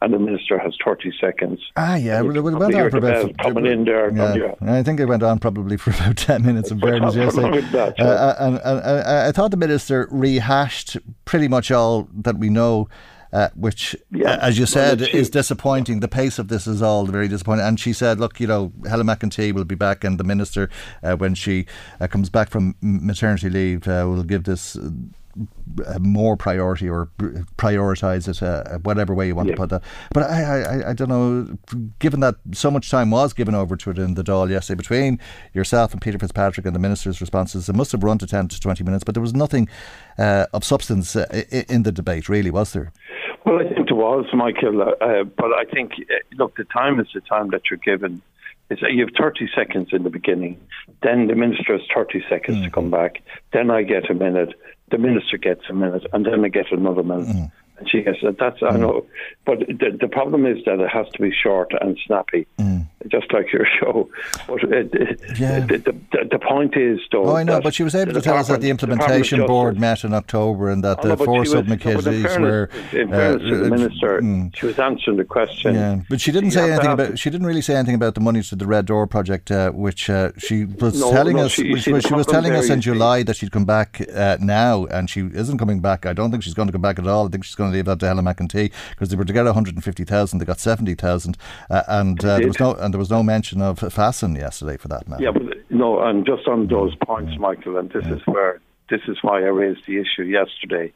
and the minister has 30 seconds. Ah, yeah, well, it went on for about... Coming in there. Yeah. I think it went on probably for about 10 minutes of fairness yesterday. That, uh, uh, and, and, I thought the minister rehashed pretty much all that we know uh, which, yeah. uh, as you said, well, is disappointing. The pace of this is all very disappointing. And she said, look, you know, Helen McEntee will be back, and the minister, uh, when she uh, comes back from maternity leave, uh, will give this more priority or prioritize it, uh, whatever way you want yeah. to put that. But I, I, I don't know. Given that so much time was given over to it in the Dáil yesterday between yourself and Peter Fitzpatrick and the minister's responses, it must have run to ten to twenty minutes. But there was nothing uh, of substance uh, in the debate, really, was there? Well, I think there was, Michael. Uh, but I think, uh, look, the time is the time that you're given is you have 30 seconds in the beginning, then the minister has 30 seconds mm. to come back, then I get a minute, the minister gets a minute, and then I get another minute. Mm. And she gets that's mm. I know, but the, the problem is that it has to be short and snappy. Mm just like your show. But uh, yeah. the, the, the, point is, though. Oh, I know, but she was able to tell us that the implementation board met in October and that oh, the no, four subcommittees were. In fairness uh, to the uh, minister, mm, she was answering the question. Yeah, but she didn't say anything about. She didn't really say anything about the money to the Red Door project, uh, which uh, she was no, telling us. She, which, she was telling us in July that she'd come back uh, now, and she isn't coming back. I don't think she's going to come back at all. I think she's going to leave that to Helen McEntee because they were to get 150,000, they got 70,000, and there was no and there was no mention of FASN yesterday for that matter. Yeah, but no, and just on those points, Michael, and this yeah. is where this is why I raised the issue yesterday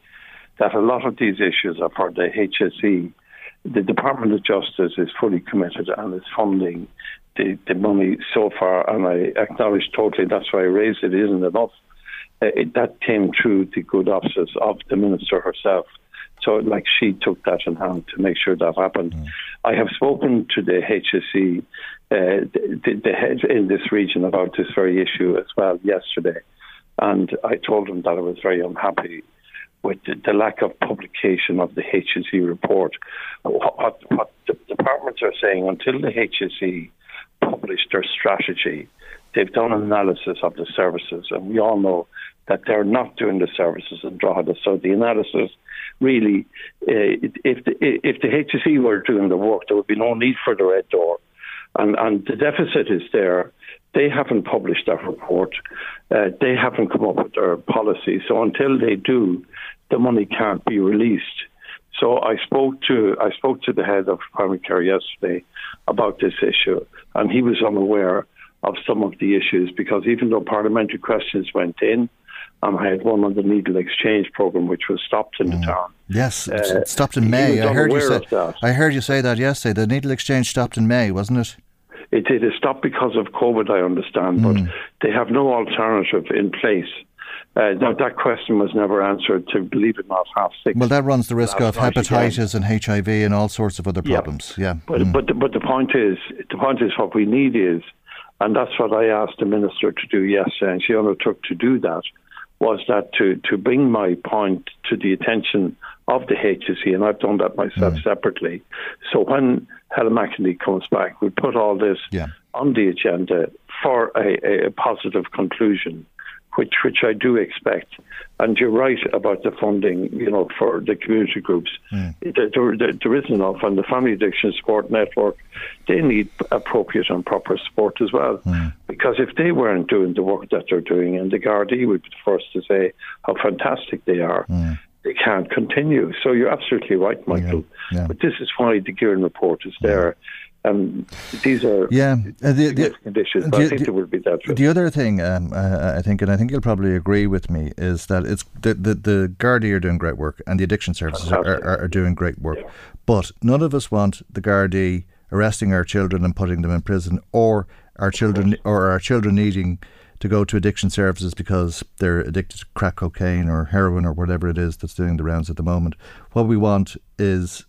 that a lot of these issues are for the HSE. The Department of Justice is fully committed and is funding the, the money so far, and I acknowledge totally that's why I raised it. Isn't enough. Uh, it, that came through the good offices of the minister herself. So, like, she took that in hand to make sure that happened. Mm. I have spoken to the HSE, uh, the, the head in this region about this very issue as well yesterday. And I told them that I was very unhappy with the, the lack of publication of the HSE report. What, what, the departments are saying, until the HSE publish their strategy, they've done an analysis of the services. And we all know that they're not doing the services in Drogheda. So the analysis really, uh, if the, if the HSE were doing the work, there would be no need for the red door, and and the deficit is there. They haven't published that report. Uh, they haven't come up with their policy. So until they do, the money can't be released. So I spoke to I spoke to the head of primary care yesterday about this issue, and he was unaware of some of the issues because even though parliamentary questions went in, um, I had one on the needle exchange program, which was stopped in mm. the town. Yes, uh, stopped in May. I heard you say. I heard you say that yesterday. The needle exchange stopped in May, wasn't it? It did. It stopped because of COVID, I understand, mm. but they have no alternative in place. Uh, now, that question was never answered, to believe it or not, half six. Well, that runs the risk of hepatitis again. and HIV and all sorts of other problems. Yeah. yeah. But, mm. but, the, but the point is, the point is what we need is, and that's what I asked the minister to do yesterday, and she undertook to do that, was that to, to bring my point to the attention of the HSE, and I've done that myself mm. separately. So when Helen McEntee comes back, we put all this yeah. on the agenda for a, a positive conclusion which which I do expect. And you're right about the funding, you know, for the community groups. Mm. There, there, there isn't enough, and the Family Addiction Support Network, they need appropriate and proper support as well. Mm. Because if they weren't doing the work that they're doing, and the Gardaí would be the first to say how fantastic they are, mm. they can't continue. So you're absolutely right, Michael. Yeah. Yeah. But this is why the Geiran report is there. Um, these are yeah uh, the, the, conditions. The, I think it will be that. The other thing, um, uh, I think, and I think you'll probably agree with me, is that it's the the, the Gardaí are doing great work, and the addiction services are, are, are, doing great work. Yeah. But none of us want the Gardaí arresting our children and putting them in prison, or our children or our children needing to go to addiction services because they're addicted to crack cocaine or heroin or whatever it is that's doing the rounds at the moment. What we want is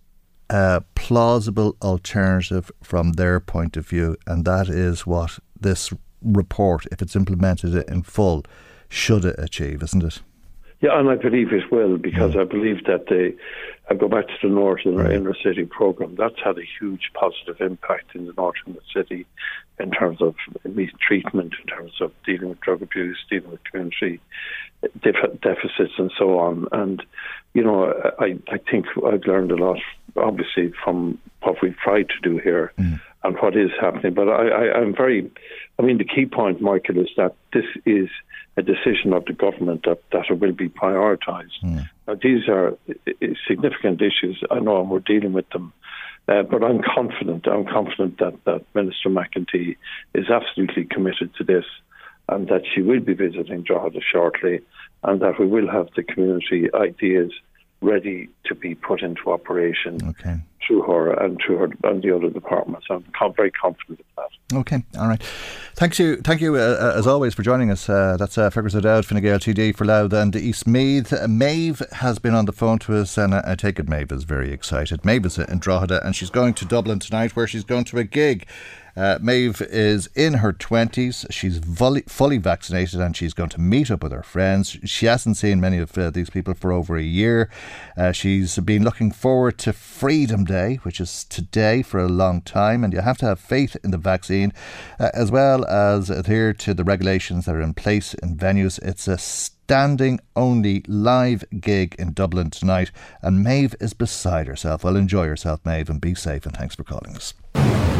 a plausible alternative from their point of view, and that is what this report, if it's implemented in full, should achieve, isn't it? Yeah, and I believe it will because yeah. I believe that the I go back to the North in right. inner city program. That's had a huge positive impact in the north of the city in terms of treatment, in terms of dealing with drug abuse, dealing with community deficits, and so on. And you know, I I think I've learned a lot obviously from what we've tried to do here mm. and what is happening. But I, I, I'm very, I mean, the key point, Michael, is that this is a decision of the government that, that it will be prioritised. Mm. Now, these are significant issues, I know, and we're dealing with them. Uh, but I'm confident, I'm confident that, that Minister McEntee is absolutely committed to this and that she will be visiting Drogheda shortly and that we will have the community ideas ready to be put into operation okay. through her and through her and the other departments. I'm very confident of that. Okay, all right. Thank you, thank you uh, uh, as always for joining us. Uh, that's uh, Fergus O'Dowd, Fine Gael TD for Louth and East Meath. Uh, Maeve has been on the phone to us, and I, I take it Maeve is very excited. Maeve is in Drogheda, and she's going to Dublin tonight, where she's going to a gig. Uh, Maeve is in her 20s. She's fully, fully vaccinated and she's going to meet up with her friends. She hasn't seen many of uh, these people for over a year. Uh, she's been looking forward to Freedom Day, which is today, for a long time. And you have to have faith in the vaccine uh, as well as adhere to the regulations that are in place in venues. It's a standing only live gig in Dublin tonight, and Maeve is beside herself. Well, enjoy yourself, Maeve, and be safe. And thanks for calling us.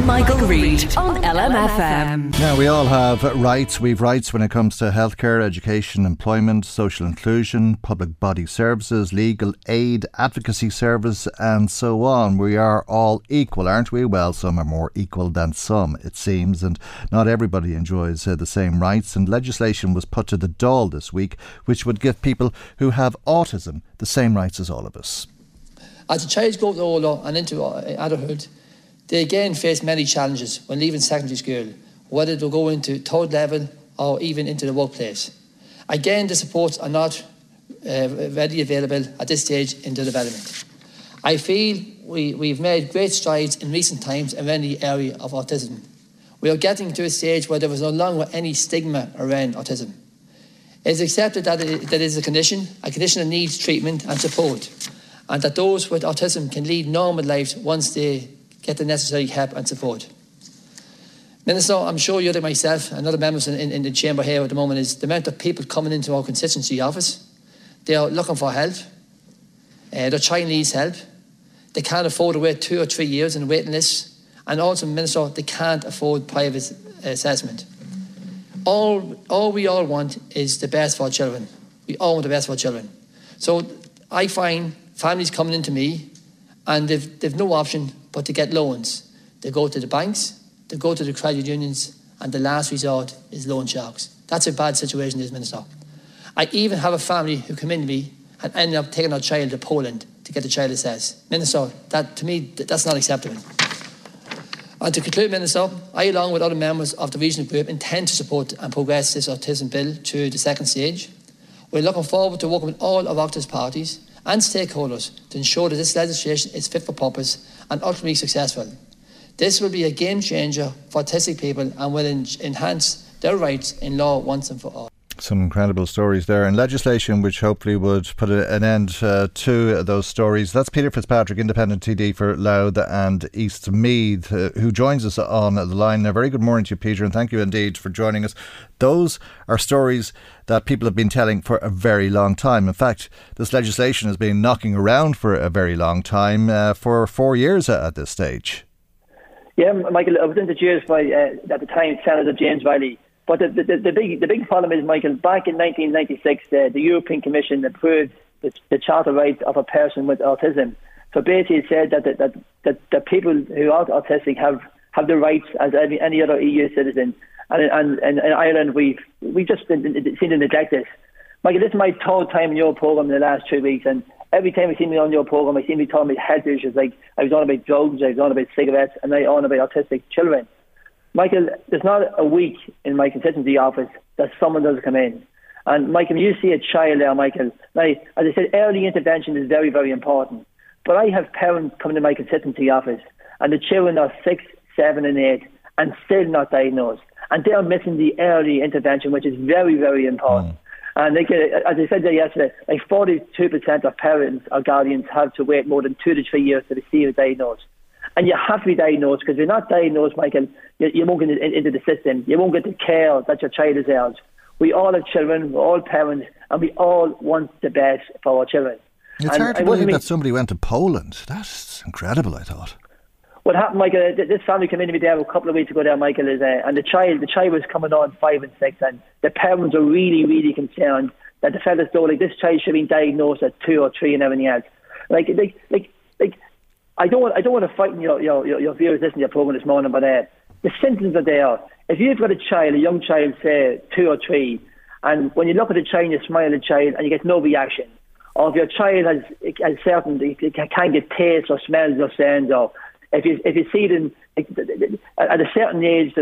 Michael, Reade on LMFM. Now, we all have rights. We've rights when it comes to healthcare, education, employment, social inclusion, public body services, legal aid, advocacy service, and so on. We are all equal, aren't we? Well, some are more equal than some, it seems, and not everybody enjoys uh, the same rights. And legislation was put to the Dáil this week, which would give people who have autism the same rights as all of us. As a child grows older and into adulthood, they again face many challenges when leaving secondary school, whether they'll go into third level or even into the workplace. Again, the supports are not uh, readily available at this stage in the development. I feel we, we've made great strides in recent times in the area of autism. We are getting to a stage where there is no longer any stigma around autism. It is accepted that it, that it is a condition, a condition that needs treatment and support, and that those with autism can lead normal lives once they get the necessary help and support. Minister, I'm sure you are like myself, and other members in, in, in, the chamber here at the moment, is the amount of people coming into our constituency office. They are looking for help. Uh, their child needs help. They can't afford to wait two or three years in a waiting list. And also, Minister, they can't afford private assessment. All, all we all want is the best for our children. We all want the best for our children. So I find families coming into me and they've, they've no option but to get loans. They go to the banks, they go to the credit unions, and the last resort is loan sharks. That's a bad situation, Minister. I even have a family who come in to me and ended up taking our child to Poland to get the child assessed. Minister, that to me, that's not acceptable. And to conclude, Minister, I, along with other members of the regional group, intend to support and progress this autism bill to the second stage. We're looking forward to working with all of Oireachtas parties and stakeholders to ensure that this legislation is fit for purpose and ultimately successful. This will be a game changer for autistic people and will en- enhance their rights in law once and for all. Some incredible stories there, and legislation which hopefully would put an end uh, to those stories. That's Peter Fitzpatrick, Independent TD for Louth and East Meath, uh, who joins us on the line. A very good morning to you, Peter, and thank you indeed for joining us. Those are stories that people have been telling for a very long time. In fact, this legislation has been knocking around for a very long time, uh, for four years at this stage. Yeah, Michael, I was introduced by, uh, at the time, Senator James Reilly but the, the, the, big the big problem is, Michael, back in 1996, uh, the European Commission approved the, the charter rights of a person with autism. So basically, it said that that, that, people who are autistic have, have the rights as any, any other EU citizen. And, and, and in Ireland, we've we just seem to neglect this. Michael, this is my third time in your program in the last two weeks, and every time I see me on your program, I seem to be talking about health issues. Like I was on about drugs, I was on about cigarettes, and I was on about autistic children. Michael, there's not a week in my constituency office that someone doesn't come in. And Michael, you see a child there, Michael. Now, as I said, early intervention is very, very important. But I have parents coming to my constituency office, and the children are six, seven, and eight, and still not diagnosed. And they are missing the early intervention, which is very, very important. Mm. And they get, as I said there yesterday, like 42% of parents or guardians have to wait more than two to three years to receive a diagnosis and you have to be diagnosed because if you're not diagnosed, Michael, you, you won't get into the system. You won't get the care that your child deserves. We all have children, we're all parents, and we all want the best for our children. It's and hard to believe that somebody went to Poland. That's incredible, I thought. what happened, Michael? This family came in to me there a couple of weeks ago. There, Michael is, uh, and the child, the child was coming on five and six, and the parents were really, really concerned that the fellas though, like this child should have been diagnosed at two or three and everything else. Like, like, like, like, I don't want, I don't want to frighten your your your, your viewers listening to your program this morning, but uh, the symptoms are there. If you've got a child, a young child, say two or three, and when you look at the child, you smile at the child, and you get no reaction, or if your child has, has certain, can't get taste or smells or sounds, or if you if you see them at a certain age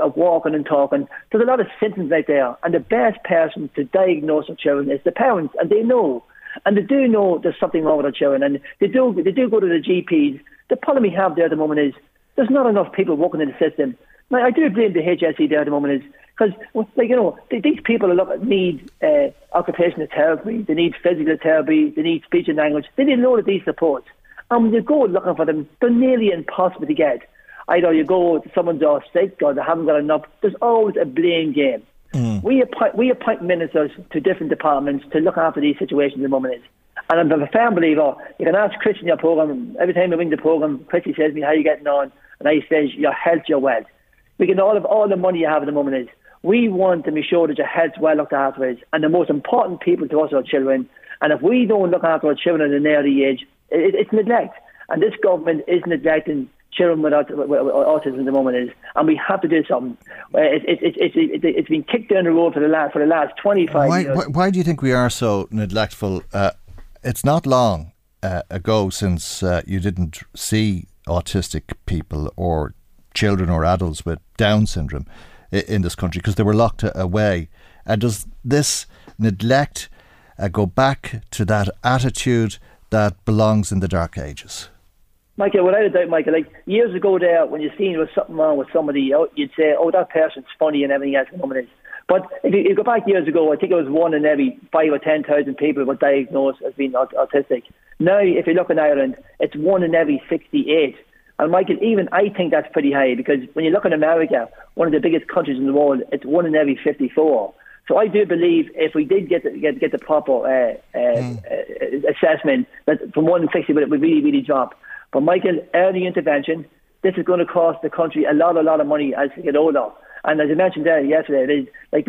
of walking and talking, there's a lot of symptoms out there, and the best person to diagnose the children is the parents, and they know, and they do know there's something wrong with their children, and they do they do go to the GPs. The problem we have there at the moment is there's not enough people working in the system. Now, I do blame the HSE there at the moment is because, like you know, these people need uh, occupational therapy, they need physical therapy, they need speech and language, they need a lot of these supports. And when you go looking for them, they're nearly impossible to get. Either you go to someone's off sick or they haven't got enough. There's always a blame game. Mm. We appoint we appoint ministers to different departments to look after these situations at the moment. And I'm a firm believer. You can ask Chris in your program every time we win the program. Chrissy says me, "How you getting on?" And I says, "Your health, your wealth." We get all of all the money you have at the moment is. We want to be sure that your health's well looked after is, and the most important people to us are children. And if we don't look after our children at an early age, it, it's neglect. And this government is neglecting children with, autism at the moment is, and we have to do something. It, it, it, it, it, has been kicked down the road for the last for the last twenty five why, years. Why, why, do you think we are so neglectful? Uh, it's not long uh, ago since uh, you didn't see autistic people or children or adults with Down syndrome in this country because they were locked away. And does this neglect uh, go back to that attitude? that belongs in the dark ages? Michael, without a doubt, Michael, like years ago there, when you seen there was something wrong with somebody, you'd say, oh, that person's funny and everything else. But if you, you go back years ago, I think it was one in every five or ten thousand people were diagnosed as being autistic. Now, if you look in Ireland, it's one in every 68. And Michael, even I think that's pretty high because when you look in America, one of the biggest countries in the world, it's one in every 54. So I do believe if we did get the, get, get the proper uh, uh, mm. assessment, that from one sixty, but it would really really drop. But Michael, early intervention, this is going to cost the country a lot a lot of money as we get older. And as I mentioned there yesterday, like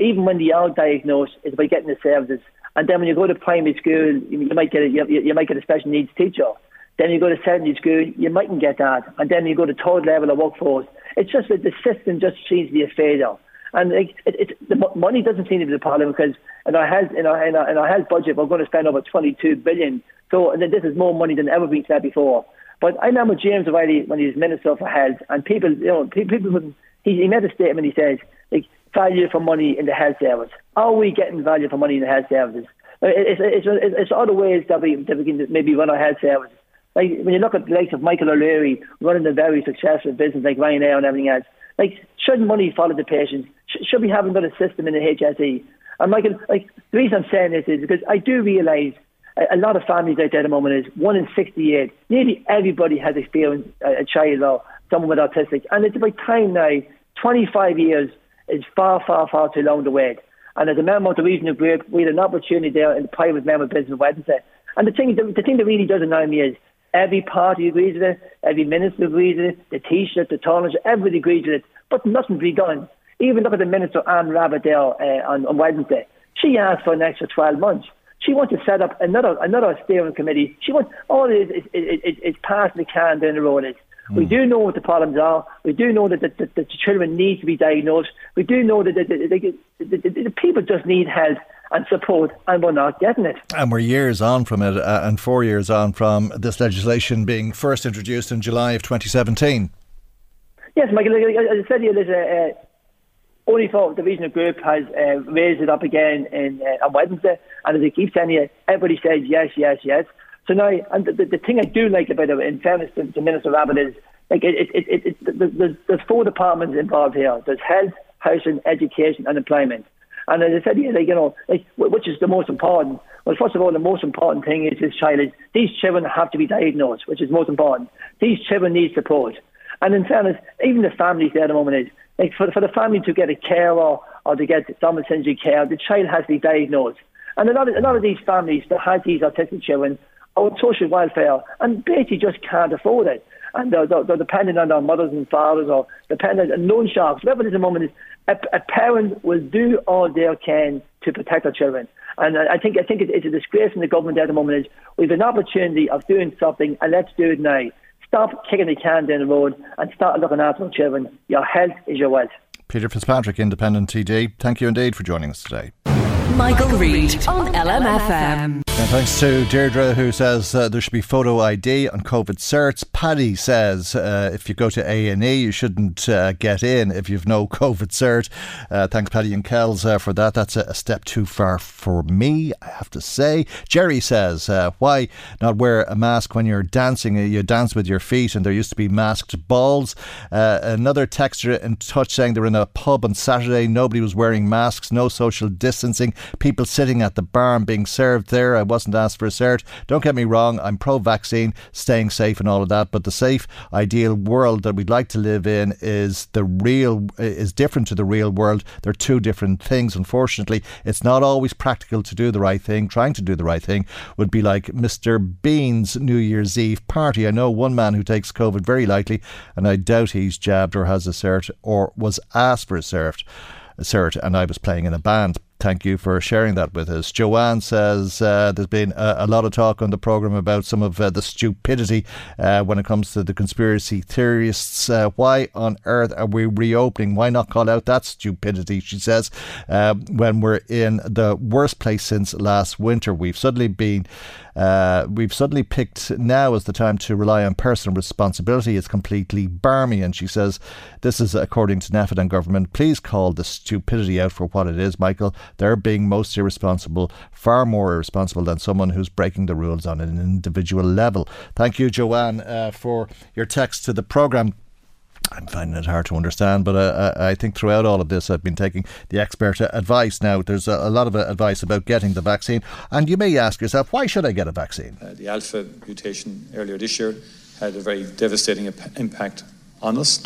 even when they are diagnosed, it's by getting the services. And then when you go to primary school, you might get a, you, you might get a special needs teacher. Then you go to secondary school, you mightn't get that. And then you go to third level of workforce. It's just that the system just seems to be a failure. And like, it, it, the money doesn't seem to be the problem because in our health in our, in our, in our health budget we're going to spend over 22 billion. So and this is more money than ever been spent before. But I remember James O'Reilly when he was Minister for Health, and people, you know, people, he, he made a statement. He says, like, value for money in the health service. Are we getting value for money in the health services? It's, it's, it's, it's other ways that we, that we can maybe run our health service. Like when you look at the likes of Michael O'Leary running a very successful business like Ryanair and everything else, like should money follow the patients? should we have another system in the HSE? And Michael, like the reason I'm saying this is because I do realise a, lot of families out there at the moment is one in 68. Nearly everybody has experienced a, a child or someone with autistic, and it's about time now. 25 years is far, far, far too long to wait. And as a member of the regional group, we had an opportunity there in the private member business Wednesday. And the thing, the, the thing that really does annoy me is every party agrees with it, every minister agrees with it, the Taoiseach, the Taoiseach, everybody agrees with it, but nothing's been done. Even look at the Minister Anne Rabbitte uh, on, on Wednesday. She asked for an extra 12 months. She wants to set up another another steering committee. She wants all it is is, is, is pass the can down the road. Is mm. we hmm. do know what the problems are. We do know that the, the, the children need to be diagnosed. We do know that the, the, the, the people just need help and support, and we're not getting it. And we're years on from it, uh, and four years on from this legislation being first introduced in July of 2017. Yes, Michael, as I said, you there's a, only for the regional group has uh, raised it up again in, uh, on Wednesday, and as I keep saying you, everybody says yes, yes, yes. So now, and the, the, thing I do like about it, in fairness to, to Minister Rabbitte, is like it, it, it, it, it there's, there's four departments involved here. There's health, housing, education, and employment. And as I said, yeah, like, you know, like, which is the most important? Well, first of all, the most important thing is this child is these children have to be diagnosed, which is most important. These children need support. And in fairness, even the families there at the moment is like for, for the family to get a carer or to get domiciliary care, the child has to be diagnosed. And a lot of, a lot of these families that have these autistic children are on social welfare and basically just can't afford it. And they're, they're, they're dependent on their mothers and fathers or dependent on loan sharks, whatever it is at the moment is, a, a parent will do all they can to protect their children. And I think I think it's a disgrace in the government at the moment is we've an opportunity of doing something and let's do it now. Stop kicking the can down the road and start looking after our children. Your health is your wealth. Peter Fitzpatrick, Independent TD. Thank you indeed for joining us today. Michael, Reade on LMFM. And thanks to Deirdre, who says uh, there should be photo ID on COVID certs. Paddy says uh, if you go to A and E, you shouldn't uh, get in if you've no COVID cert. Uh, thanks, Paddy and Kells, uh, for that. That's a, a, step too far for me, I have to say. Jerry says, uh, why not wear a mask when you're dancing? You dance with your feet, and there used to be masked balls. another texter in touch saying they're in a pub on Saturday. Nobody was wearing masks, no social distancing. People sitting at the bar and being served there. I wasn't asked for a cert. Don't get me wrong, I'm pro vaccine, staying safe and all of that, but the safe, ideal world that we'd like to live in is the real, is different to the real world. They're two different things. Unfortunately, it's not always practical to do the right thing. Trying to do the right thing would be like Mr. Bean's New Year's Eve party. I know one man who takes COVID very lightly, and I doubt he's jabbed or has a cert or was asked for a cert. Cert, and I was playing in a band thank you for sharing that with us. Joanne says uh, there's been a, a, lot of talk on the programme about some of uh, the stupidity uh, when it comes to the conspiracy theorists. Uh, why on earth are we reopening? Why not call out that stupidity? She says, uh, when we're in the worst place since last winter. We've suddenly been uh, we've suddenly picked now as the time to rely on personal responsibility. It's completely barmy. And she says, This is according to and government. Please call the stupidity out for what it is, Michael. They're being most irresponsible, far more irresponsible than someone who's breaking the rules on an individual level. Thank you, Joanne, uh, for your text to the programme. I'm finding it hard to understand, but uh, I think throughout all of this, I've been taking the expert advice. Now, there's a, lot of advice about getting the vaccine, and you may ask yourself, why should I get a vaccine? Uh, the alpha mutation earlier this year had a very devastating imp- impact on us,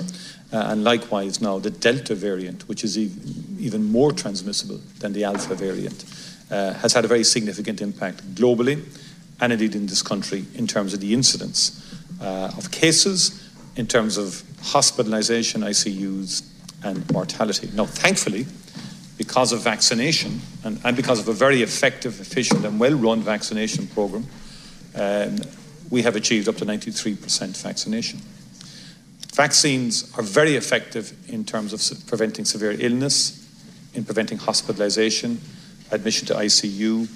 uh, and likewise now the delta variant, which is even more transmissible than the alpha variant, uh, has had a very significant impact globally and indeed in this country in terms of the incidence uh, of cases in terms of hospitalisation, ICUs, and mortality. Now, thankfully, because of vaccination and, and, because of a very effective, efficient, and well run vaccination programme, um, we have achieved up to 93% vaccination. Vaccines are very effective in terms of preventing severe illness, in preventing hospitalisation, admission to ICU,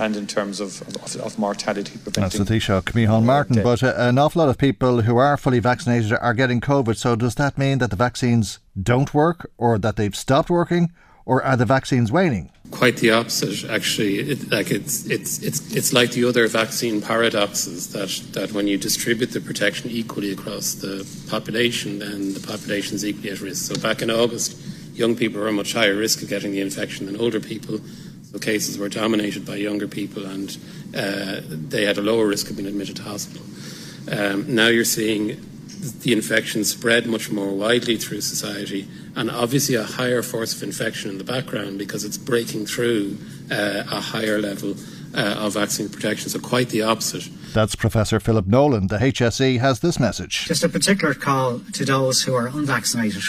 and in terms of, of, of mortality preventing. That's the Taoiseach, Micheál Martin. But uh, an awful lot of people who are fully vaccinated are getting COVID. So does that mean that the vaccines don't work or that they've stopped working? Or are the vaccines waning? Quite the opposite, actually. It, like it's, it's, it's, it's like the other vaccine paradoxes that, that when you distribute the protection equally across the population, then the population is equally at risk. So back in August, young people were a much higher risk of getting the infection than older people. So cases were dominated by younger people, and uh, they had a lower risk of being admitted to hospital. Um, now you're seeing the infection spread much more widely through society, and obviously a higher force of infection in the background because it's breaking through uh, a higher level uh, of vaccine protection. So quite the opposite. That's Professor Philip Nolan. The HSE has this message. Just a particular call to those who are unvaccinated.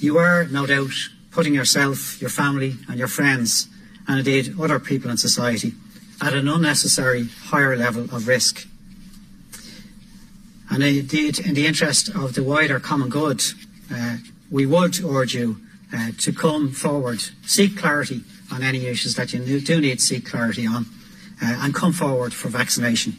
You are, no doubt, putting yourself, your family, and your friends and indeed other people in society at an unnecessary higher level of risk. And indeed, in the interest of the wider common good, uh, we would urge you uh, to come forward, seek clarity on any issues that you do need to seek clarity on, uh, and come forward for vaccination.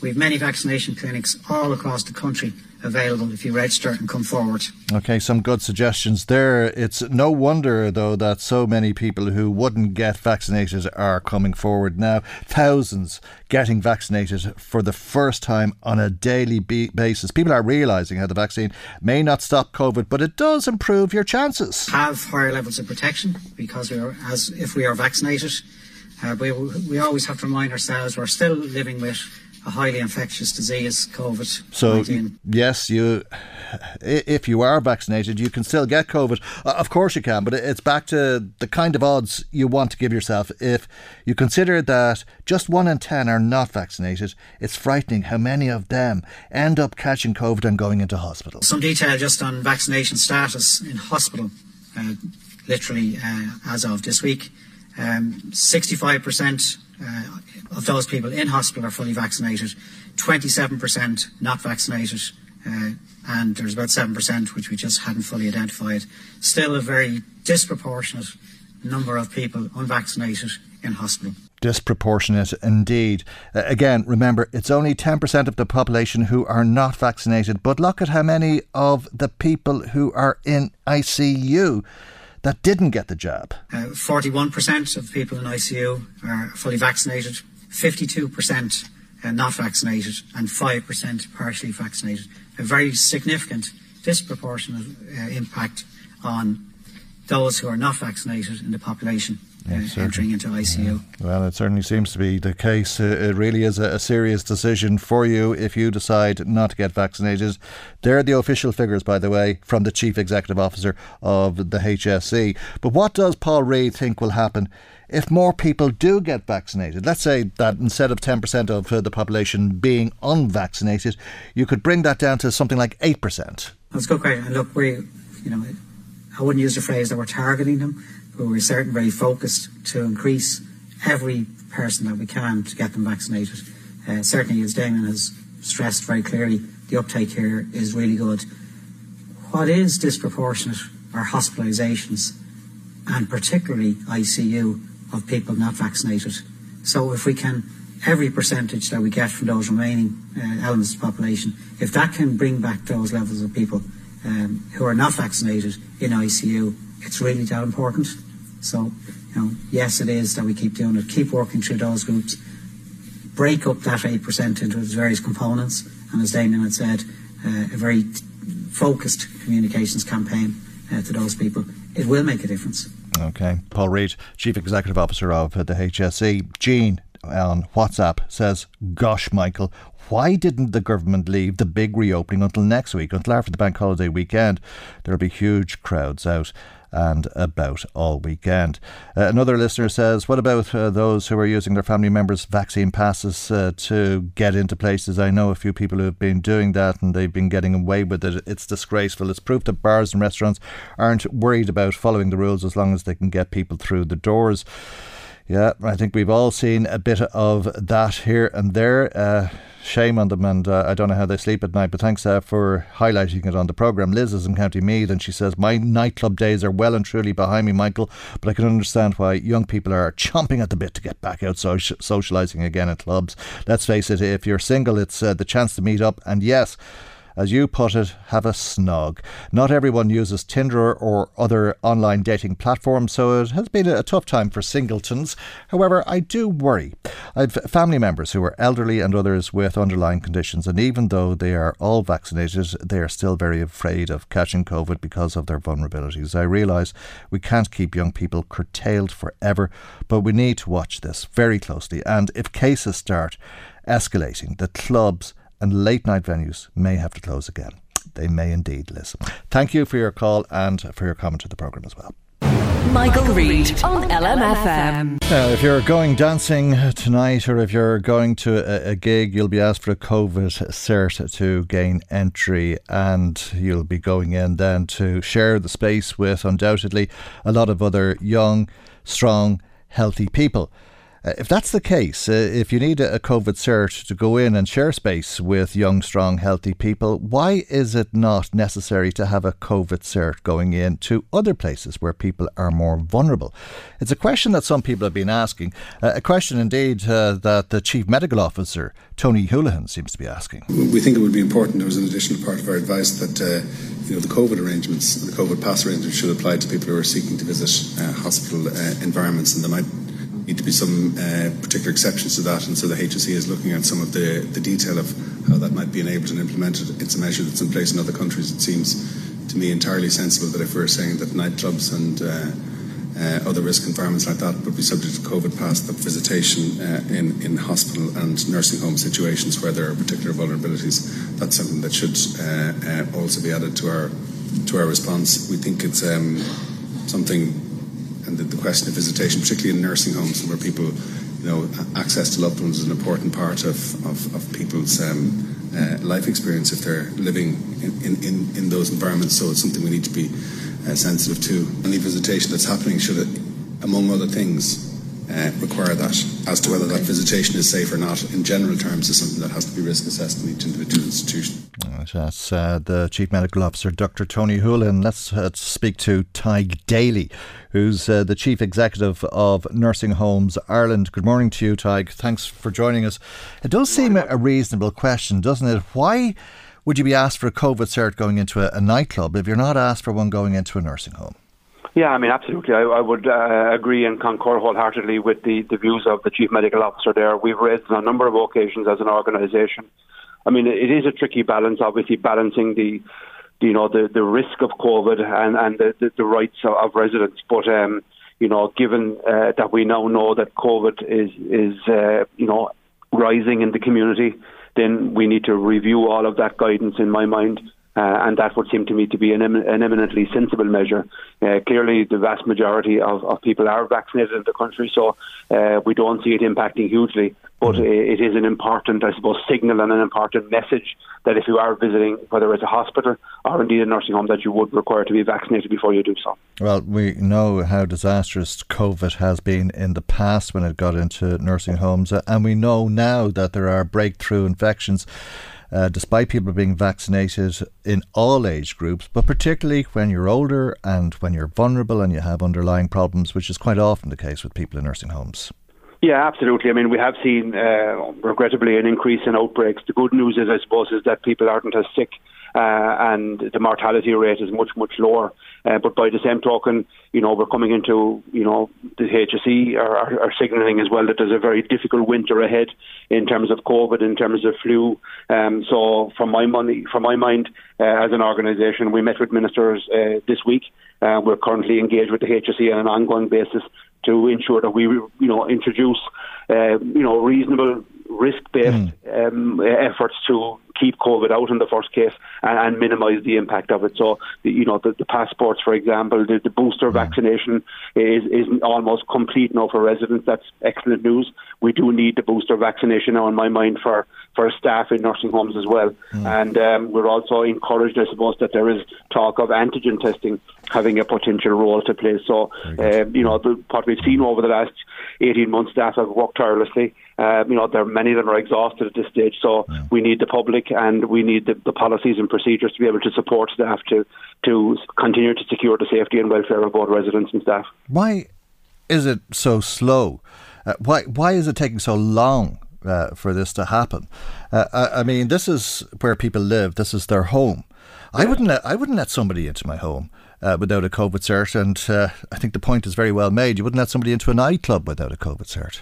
We have many vaccination clinics all across the country available if you register and come forward. Okay, some good suggestions there. It's no wonder, though, that so many people who wouldn't get vaccinated are coming forward now. Thousands getting vaccinated for the first time on a daily basis. People are realising how the vaccine may not stop COVID, but it does improve your chances. Have higher levels of protection because we are, as if we are vaccinated. Uh, we, we always have to remind ourselves we're still living with a highly infectious disease, COVID. So yes, you if you are vaccinated, you can still get COVID. Uh, of course you can, but it's back to the kind of odds you want to give yourself. If you consider that just one in ten are not vaccinated, it's frightening how many of them end up catching COVID and going into hospital. Some detail just on vaccination status in hospital, uh, literally uh, as of this week. Um, 65% uh, of those people in hospital are fully vaccinated, 27% not vaccinated, uh, and there's about 7% which we just hadn't fully identified. Still a very disproportionate number of people unvaccinated in hospital disproportionate indeed. Uh, again, remember, it's only 10% of the population who are not vaccinated, but look at how many of the people who are in ICU that didn't get the jab. Uh, 41% of people in ICU are fully vaccinated, 52% uh, not vaccinated, and 5% partially vaccinated. A very significant, disproportionate uh, impact on those who are not vaccinated in the population entering into ICU. Yeah. Well, it certainly seems to be the case. Uh, it really is a, serious decision for you if you decide not to get vaccinated. They're the official figures, by the way, from the Chief Executive Officer of the HSE. But what does Paul Reid think will happen? If more people do get vaccinated, let's say that instead of 10% of uh, the population being unvaccinated, you could bring that down to something like 8%. That's a good question. Look, we, you know, I wouldn't use the phrase that we're targeting them we're certainly very focused to increase every person that we can to get them vaccinated. Uh, certainly, as Damien has stressed very clearly, the uptake here is really good. What is disproportionate are hospitalisations, and particularly ICU of people not vaccinated. So, if we can, every percentage that we get from those remaining uh, elements of the population, if that can bring back those levels of people um, who are not vaccinated in ICU, it's really that important. So, you know, yes, it is that we keep doing it. Keep working through those groups. Break up that 8% into its various components. And as Damien had said, uh, a very focused communications campaign uh, to those people. It will make a difference. Okay. Paul Reid, Chief Executive Officer of the HSE. Jean on WhatsApp says, Gosh, Michael, why didn't the government leave the big reopening until next week, until after the bank holiday weekend? There'll be huge crowds out and about all weekend. Uh, another listener says, What about uh, those who are using their family members' vaccine passes uh, to get into places? I know a few people who have been doing that and they've been getting away with it. It's disgraceful. It's proof that bars and restaurants aren't worried about following the rules as long as they can get people through the doors. Yeah, I think we've all seen a bit of that here and there. Uh, shame on them, and uh, I don't know how they sleep at night. But thanks uh, for highlighting it on the programme. Liz is in County Meath, and she says, My nightclub days are well and truly behind me, Michael, but I can understand why young people are chomping at the bit to get back out so- socialising again at clubs. Let's face it, if you're single, it's uh, the chance to meet up, and yes, as you put it, have a snog. Not everyone uses Tinder or other online dating platforms, so it has been a tough time for singletons. However, I do worry. I've family members who are elderly and others with underlying conditions, and even though they are all vaccinated, they are still very afraid of catching COVID because of their vulnerabilities. I realise we can't keep young people curtailed forever, but we need to watch this very closely. And if cases start escalating, the clubs and late night venues may have to close again. They may indeed, listen. Thank you for your call and for your comment to the programme as well. Michael Reade on LMFM. Now, if you're going dancing tonight or if you're going to a, a, gig, you'll be asked for a COVID cert to gain entry, and you'll be going in then to share the space with undoubtedly a lot of other young, strong, healthy people. Uh, if that's the case, uh, if you need a COVID cert to go in and share space with young, strong, healthy people, why is it not necessary to have a COVID cert going in to other places where people are more vulnerable? It's a question that some people have been asking, uh, a question indeed uh, that the Chief Medical Officer, Tony Holohan, seems to be asking. We think it would be important, there was an additional part of our advice that uh, you know, the COVID arrangements, the COVID pass arrangements should apply to people who are seeking to visit uh, hospital environments and they might need to be some uh, particular exceptions to that, and so the HSE is looking at some of the, the detail of how that might be enabled and implemented. It's a measure that's in place in other countries. It seems to me entirely sensible that if we're saying that nightclubs and uh, uh, other risk environments like that would be subject to COVID pass, that visitation uh, in, in hospital and nursing home situations where there are particular vulnerabilities, that's something that should uh, uh, also be added to our to our response. We think it's um, something, the, the, question of visitation, particularly in nursing homes where people, you know, access to loved ones is an important part of, of, of people's um, uh, life experience if they're living in, in, in, those environments. So it's something we need to be uh, sensitive to. Any visitation that's happening should, among other things, uh, require that. As to whether that visitation is safe or not, in general terms, is something that has to be risk assessed in each individual institution. That's uh, the Chief Medical Officer, Dr. Tony Holohan. Let's uh, speak to Tadhg Daly, who's uh, the Chief Executive of Nursing Homes Ireland. Good morning to you, Tadhg. Thanks for joining us. It does seem a reasonable question, doesn't it? Why would you be asked for a COVID cert going into a, a nightclub if you're not asked for one going into a nursing home? Yeah, I mean, absolutely. I, I would uh, agree and concur wholeheartedly with the, the views of the Chief Medical Officer there. We've raised on a number of occasions as an organisation. I mean, it is a tricky balance, obviously, balancing the you know the, the risk of COVID and, and the, the, the rights of, of residents. But um, you know, given uh, that we now know that COVID is is uh, you know rising in the community, then we need to review all of that guidance. In my mind, uh, and that would seem to me to be an, an eminently sensible measure. Uh, clearly, the vast majority of, of, people are vaccinated in the country, so uh, we don't see it impacting hugely. But mm. it is an important, I suppose, signal and an important message that if you are visiting, whether it's a hospital or indeed a nursing home, that you would require to be vaccinated before you do so. Well, we know how disastrous COVID has been in the past when it got into nursing homes, and we know now that there are breakthrough infections uh, despite people being vaccinated in all age groups, but particularly when you're older and when you're vulnerable and you have underlying problems, which is quite often the case with people in nursing homes. Yeah, absolutely. I mean, we have seen, uh, regrettably, an increase in outbreaks. The good news is, I suppose, is that people aren't as sick uh, and the mortality rate is much, much lower. Uh, but by the same token, you know, we're coming into, you know, the HSE are, are, are signalling as well that there's a very difficult winter ahead in terms of COVID, in terms of flu. Um, so, from my money, from my mind, uh, as an organisation, we met with ministers uh, this week. Uh, we're currently engaged with the HSE on an ongoing basis to ensure that we, you know, introduce, uh, you know, reasonable risk-based mm. um, efforts to keep COVID out in the first case and, and minimise the impact of it. So, the, you know, the, the, passports, for example, the, the booster mm. vaccination is, is almost complete now for residents. That's excellent news. We do need the booster vaccination now, in my mind, for, for staff in nursing homes as well. Mm. And um, we're also encouraged, I suppose, that there is talk of antigen testing having a potential role to play. So, um, you know, the, what we've seen over the last 18 months, staff have worked tirelessly. Uh, you know, there are many of them are exhausted at this stage. So yeah. we need the public and we need the, the, policies and procedures to be able to support staff to to continue to secure the safety and welfare of both residents and staff. Why is it so slow? Uh, why why is it taking so long uh, for this to happen? Uh, I, I, mean, this is where people live. This is their home. I wouldn't let, I wouldn't let somebody into my home uh, without a COVID cert, and uh, I think the point is very well made. You wouldn't let somebody into a nightclub without a COVID cert.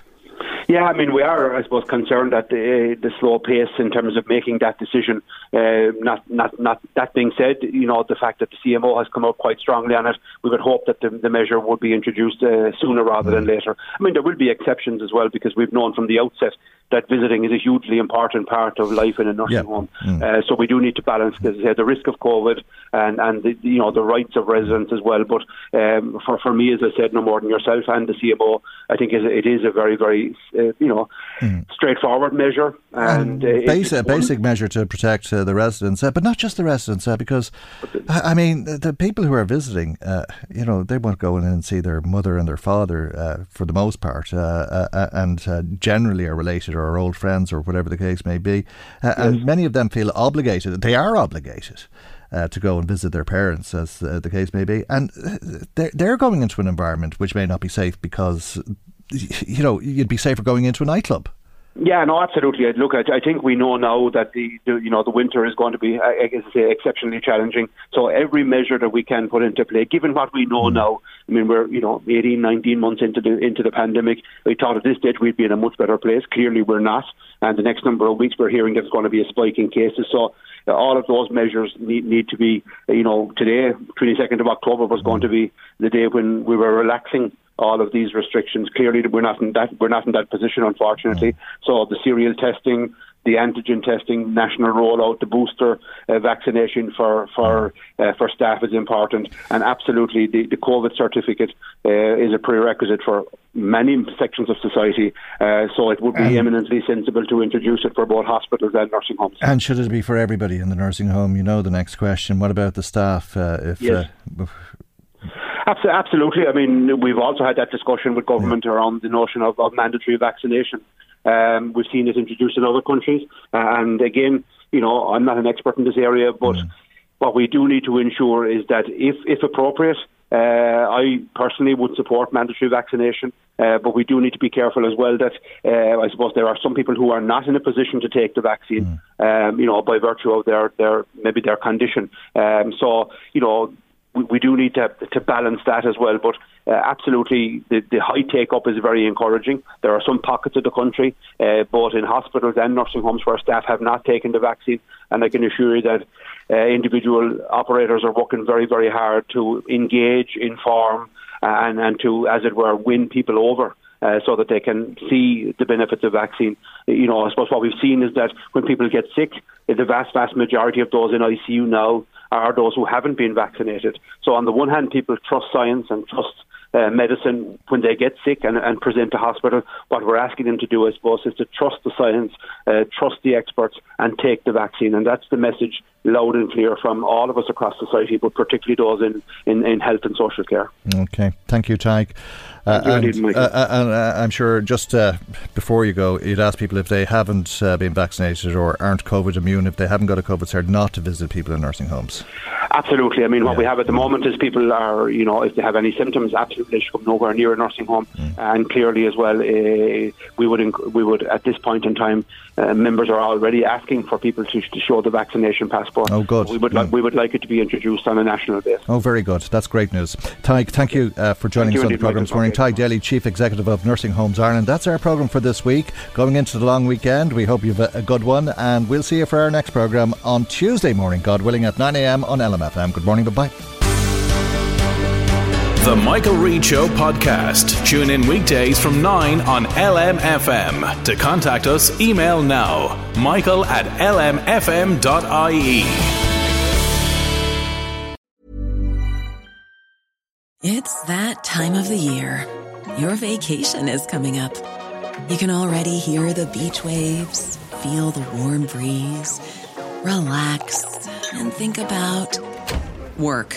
Yeah, I mean, we are, I suppose, concerned at the, the slow pace in terms of making that decision. Uh, not, not, not. That being said, you know, the fact that the CMO has come out quite strongly on it, we would hope that the, the measure would be introduced uh, sooner rather than mm. later. I mean, there will be exceptions as well because we've known from the outset that visiting is a hugely important part of life in a nursing home. Mm. Uh, so we do need to balance, as I said, the risk of COVID and and the, you know the rights of residents as well. But um, for for me, as I said, no more than yourself and the CMO, I think it is a very very uh, you know mm. straightforward measure and uh, basic basic measure to protect uh, the residents, uh, but not just the residents, uh, because I mean the, the, people who are visiting, you know, they want to go in and see their mother and their father for the most part, and generally are related or are old friends or whatever the case may be. Uh, yes. And many of them feel obligated, they are obligated. Uh, to go and visit their parents, as uh, the case may be, and uh, they're they're going into an environment which may not be safe because, you know, you'd be safer going into a nightclub. Yeah, no, absolutely. Uh, look, I, I think we know now that the, the, you know the winter is going to be, uh, I guess, say, exceptionally challenging. So every measure that we can put into play, given what we know mm. now, I mean, we're you know 18, 19 months into the into the pandemic. We thought at this stage we'd be in a much better place. Clearly, we're not. And the next number of weeks, we're hearing there's going to be a spike in cases. So uh, all of those measures need, need to be, you know, today, 22nd of October was going mm. to be the day when we were relaxing all of these restrictions. Clearly, we're not in that we're not in that position, unfortunately. So the serial testing, the antigen testing, national rollout, the booster uh, vaccination for for uh, for staff is important, and absolutely the, the COVID certificate uh, is a prerequisite for many sections of society. Uh, so it would be Um, eminently sensible to introduce it for both hospitals and nursing homes. And should it be for everybody in the nursing home? You know the next question. What about the staff? Uh, if Yes. Abs- Absolutely. I mean, we've also had that discussion with government around the notion of, of mandatory vaccination. Um, we've seen it introduced in other countries. Uh, and again, you know, I'm not an expert in this area, but what we do need to ensure is that if, if appropriate, uh, I personally would support mandatory vaccination, uh, but we do need to be careful as well that uh, I suppose there are some people who are not in a position to take the vaccine, um, you know, by virtue of their, their maybe their condition. Um, so, you know, we, we do need to to balance that as well. But uh, absolutely, the, the high take up is very encouraging. There are some pockets of the country, uh, both in hospitals and nursing homes, where staff have not taken the vaccine, and I can assure you that. Uh, individual operators are working very, very hard to engage, inform, and, and to, as it were, win people over. Uh, so that they can see the benefits of vaccine. You know, I suppose what we've seen is that when people get sick, the vast, vast majority of those in ICU now are those who haven't been vaccinated. So on the one hand, people trust science and trust uh, medicine when they get sick and, and present to hospital. What we're asking them to do, I suppose, is to trust the science, uh, trust the experts, and take the vaccine. And that's the message loud and clear from all of us across society, but particularly those in, in, in health and social care. Okay, thank you, Tadhg. Uh, and, uh, uh, I'm sure just before you go, you'd ask people if they haven't been vaccinated or aren't COVID immune, if they haven't got a COVID cert, not to visit people in nursing homes. Absolutely. I mean, what we have at the moment is people are, you know, if they have any symptoms, absolutely they should come nowhere near a nursing home. And clearly, as well, uh, we would inc- we would at this point in time, uh, members are already asking for people to, to show the vaccination passport. Oh, good. We would like we would like it to be introduced on a national basis. Oh, very good. That's great news. Tadhg, thank you uh, for joining Thank us on the programme this morning. Tadhg Daly, Chief Executive of Nursing Homes Ireland. That's our programme for this week. Going into the long weekend, we hope you've a, a good one, and we'll see you for our next programme on Tuesday morning, God willing, at 9am on LMFM. Good morning, bye bye. The Michael Reade Show podcast. Tune in weekdays from 9 on LMFM. To contact us, email now michael at lmfm.ie. It's that time of the year. Your vacation is coming up. You can already hear the beach waves, feel the warm breeze, relax, and think about work.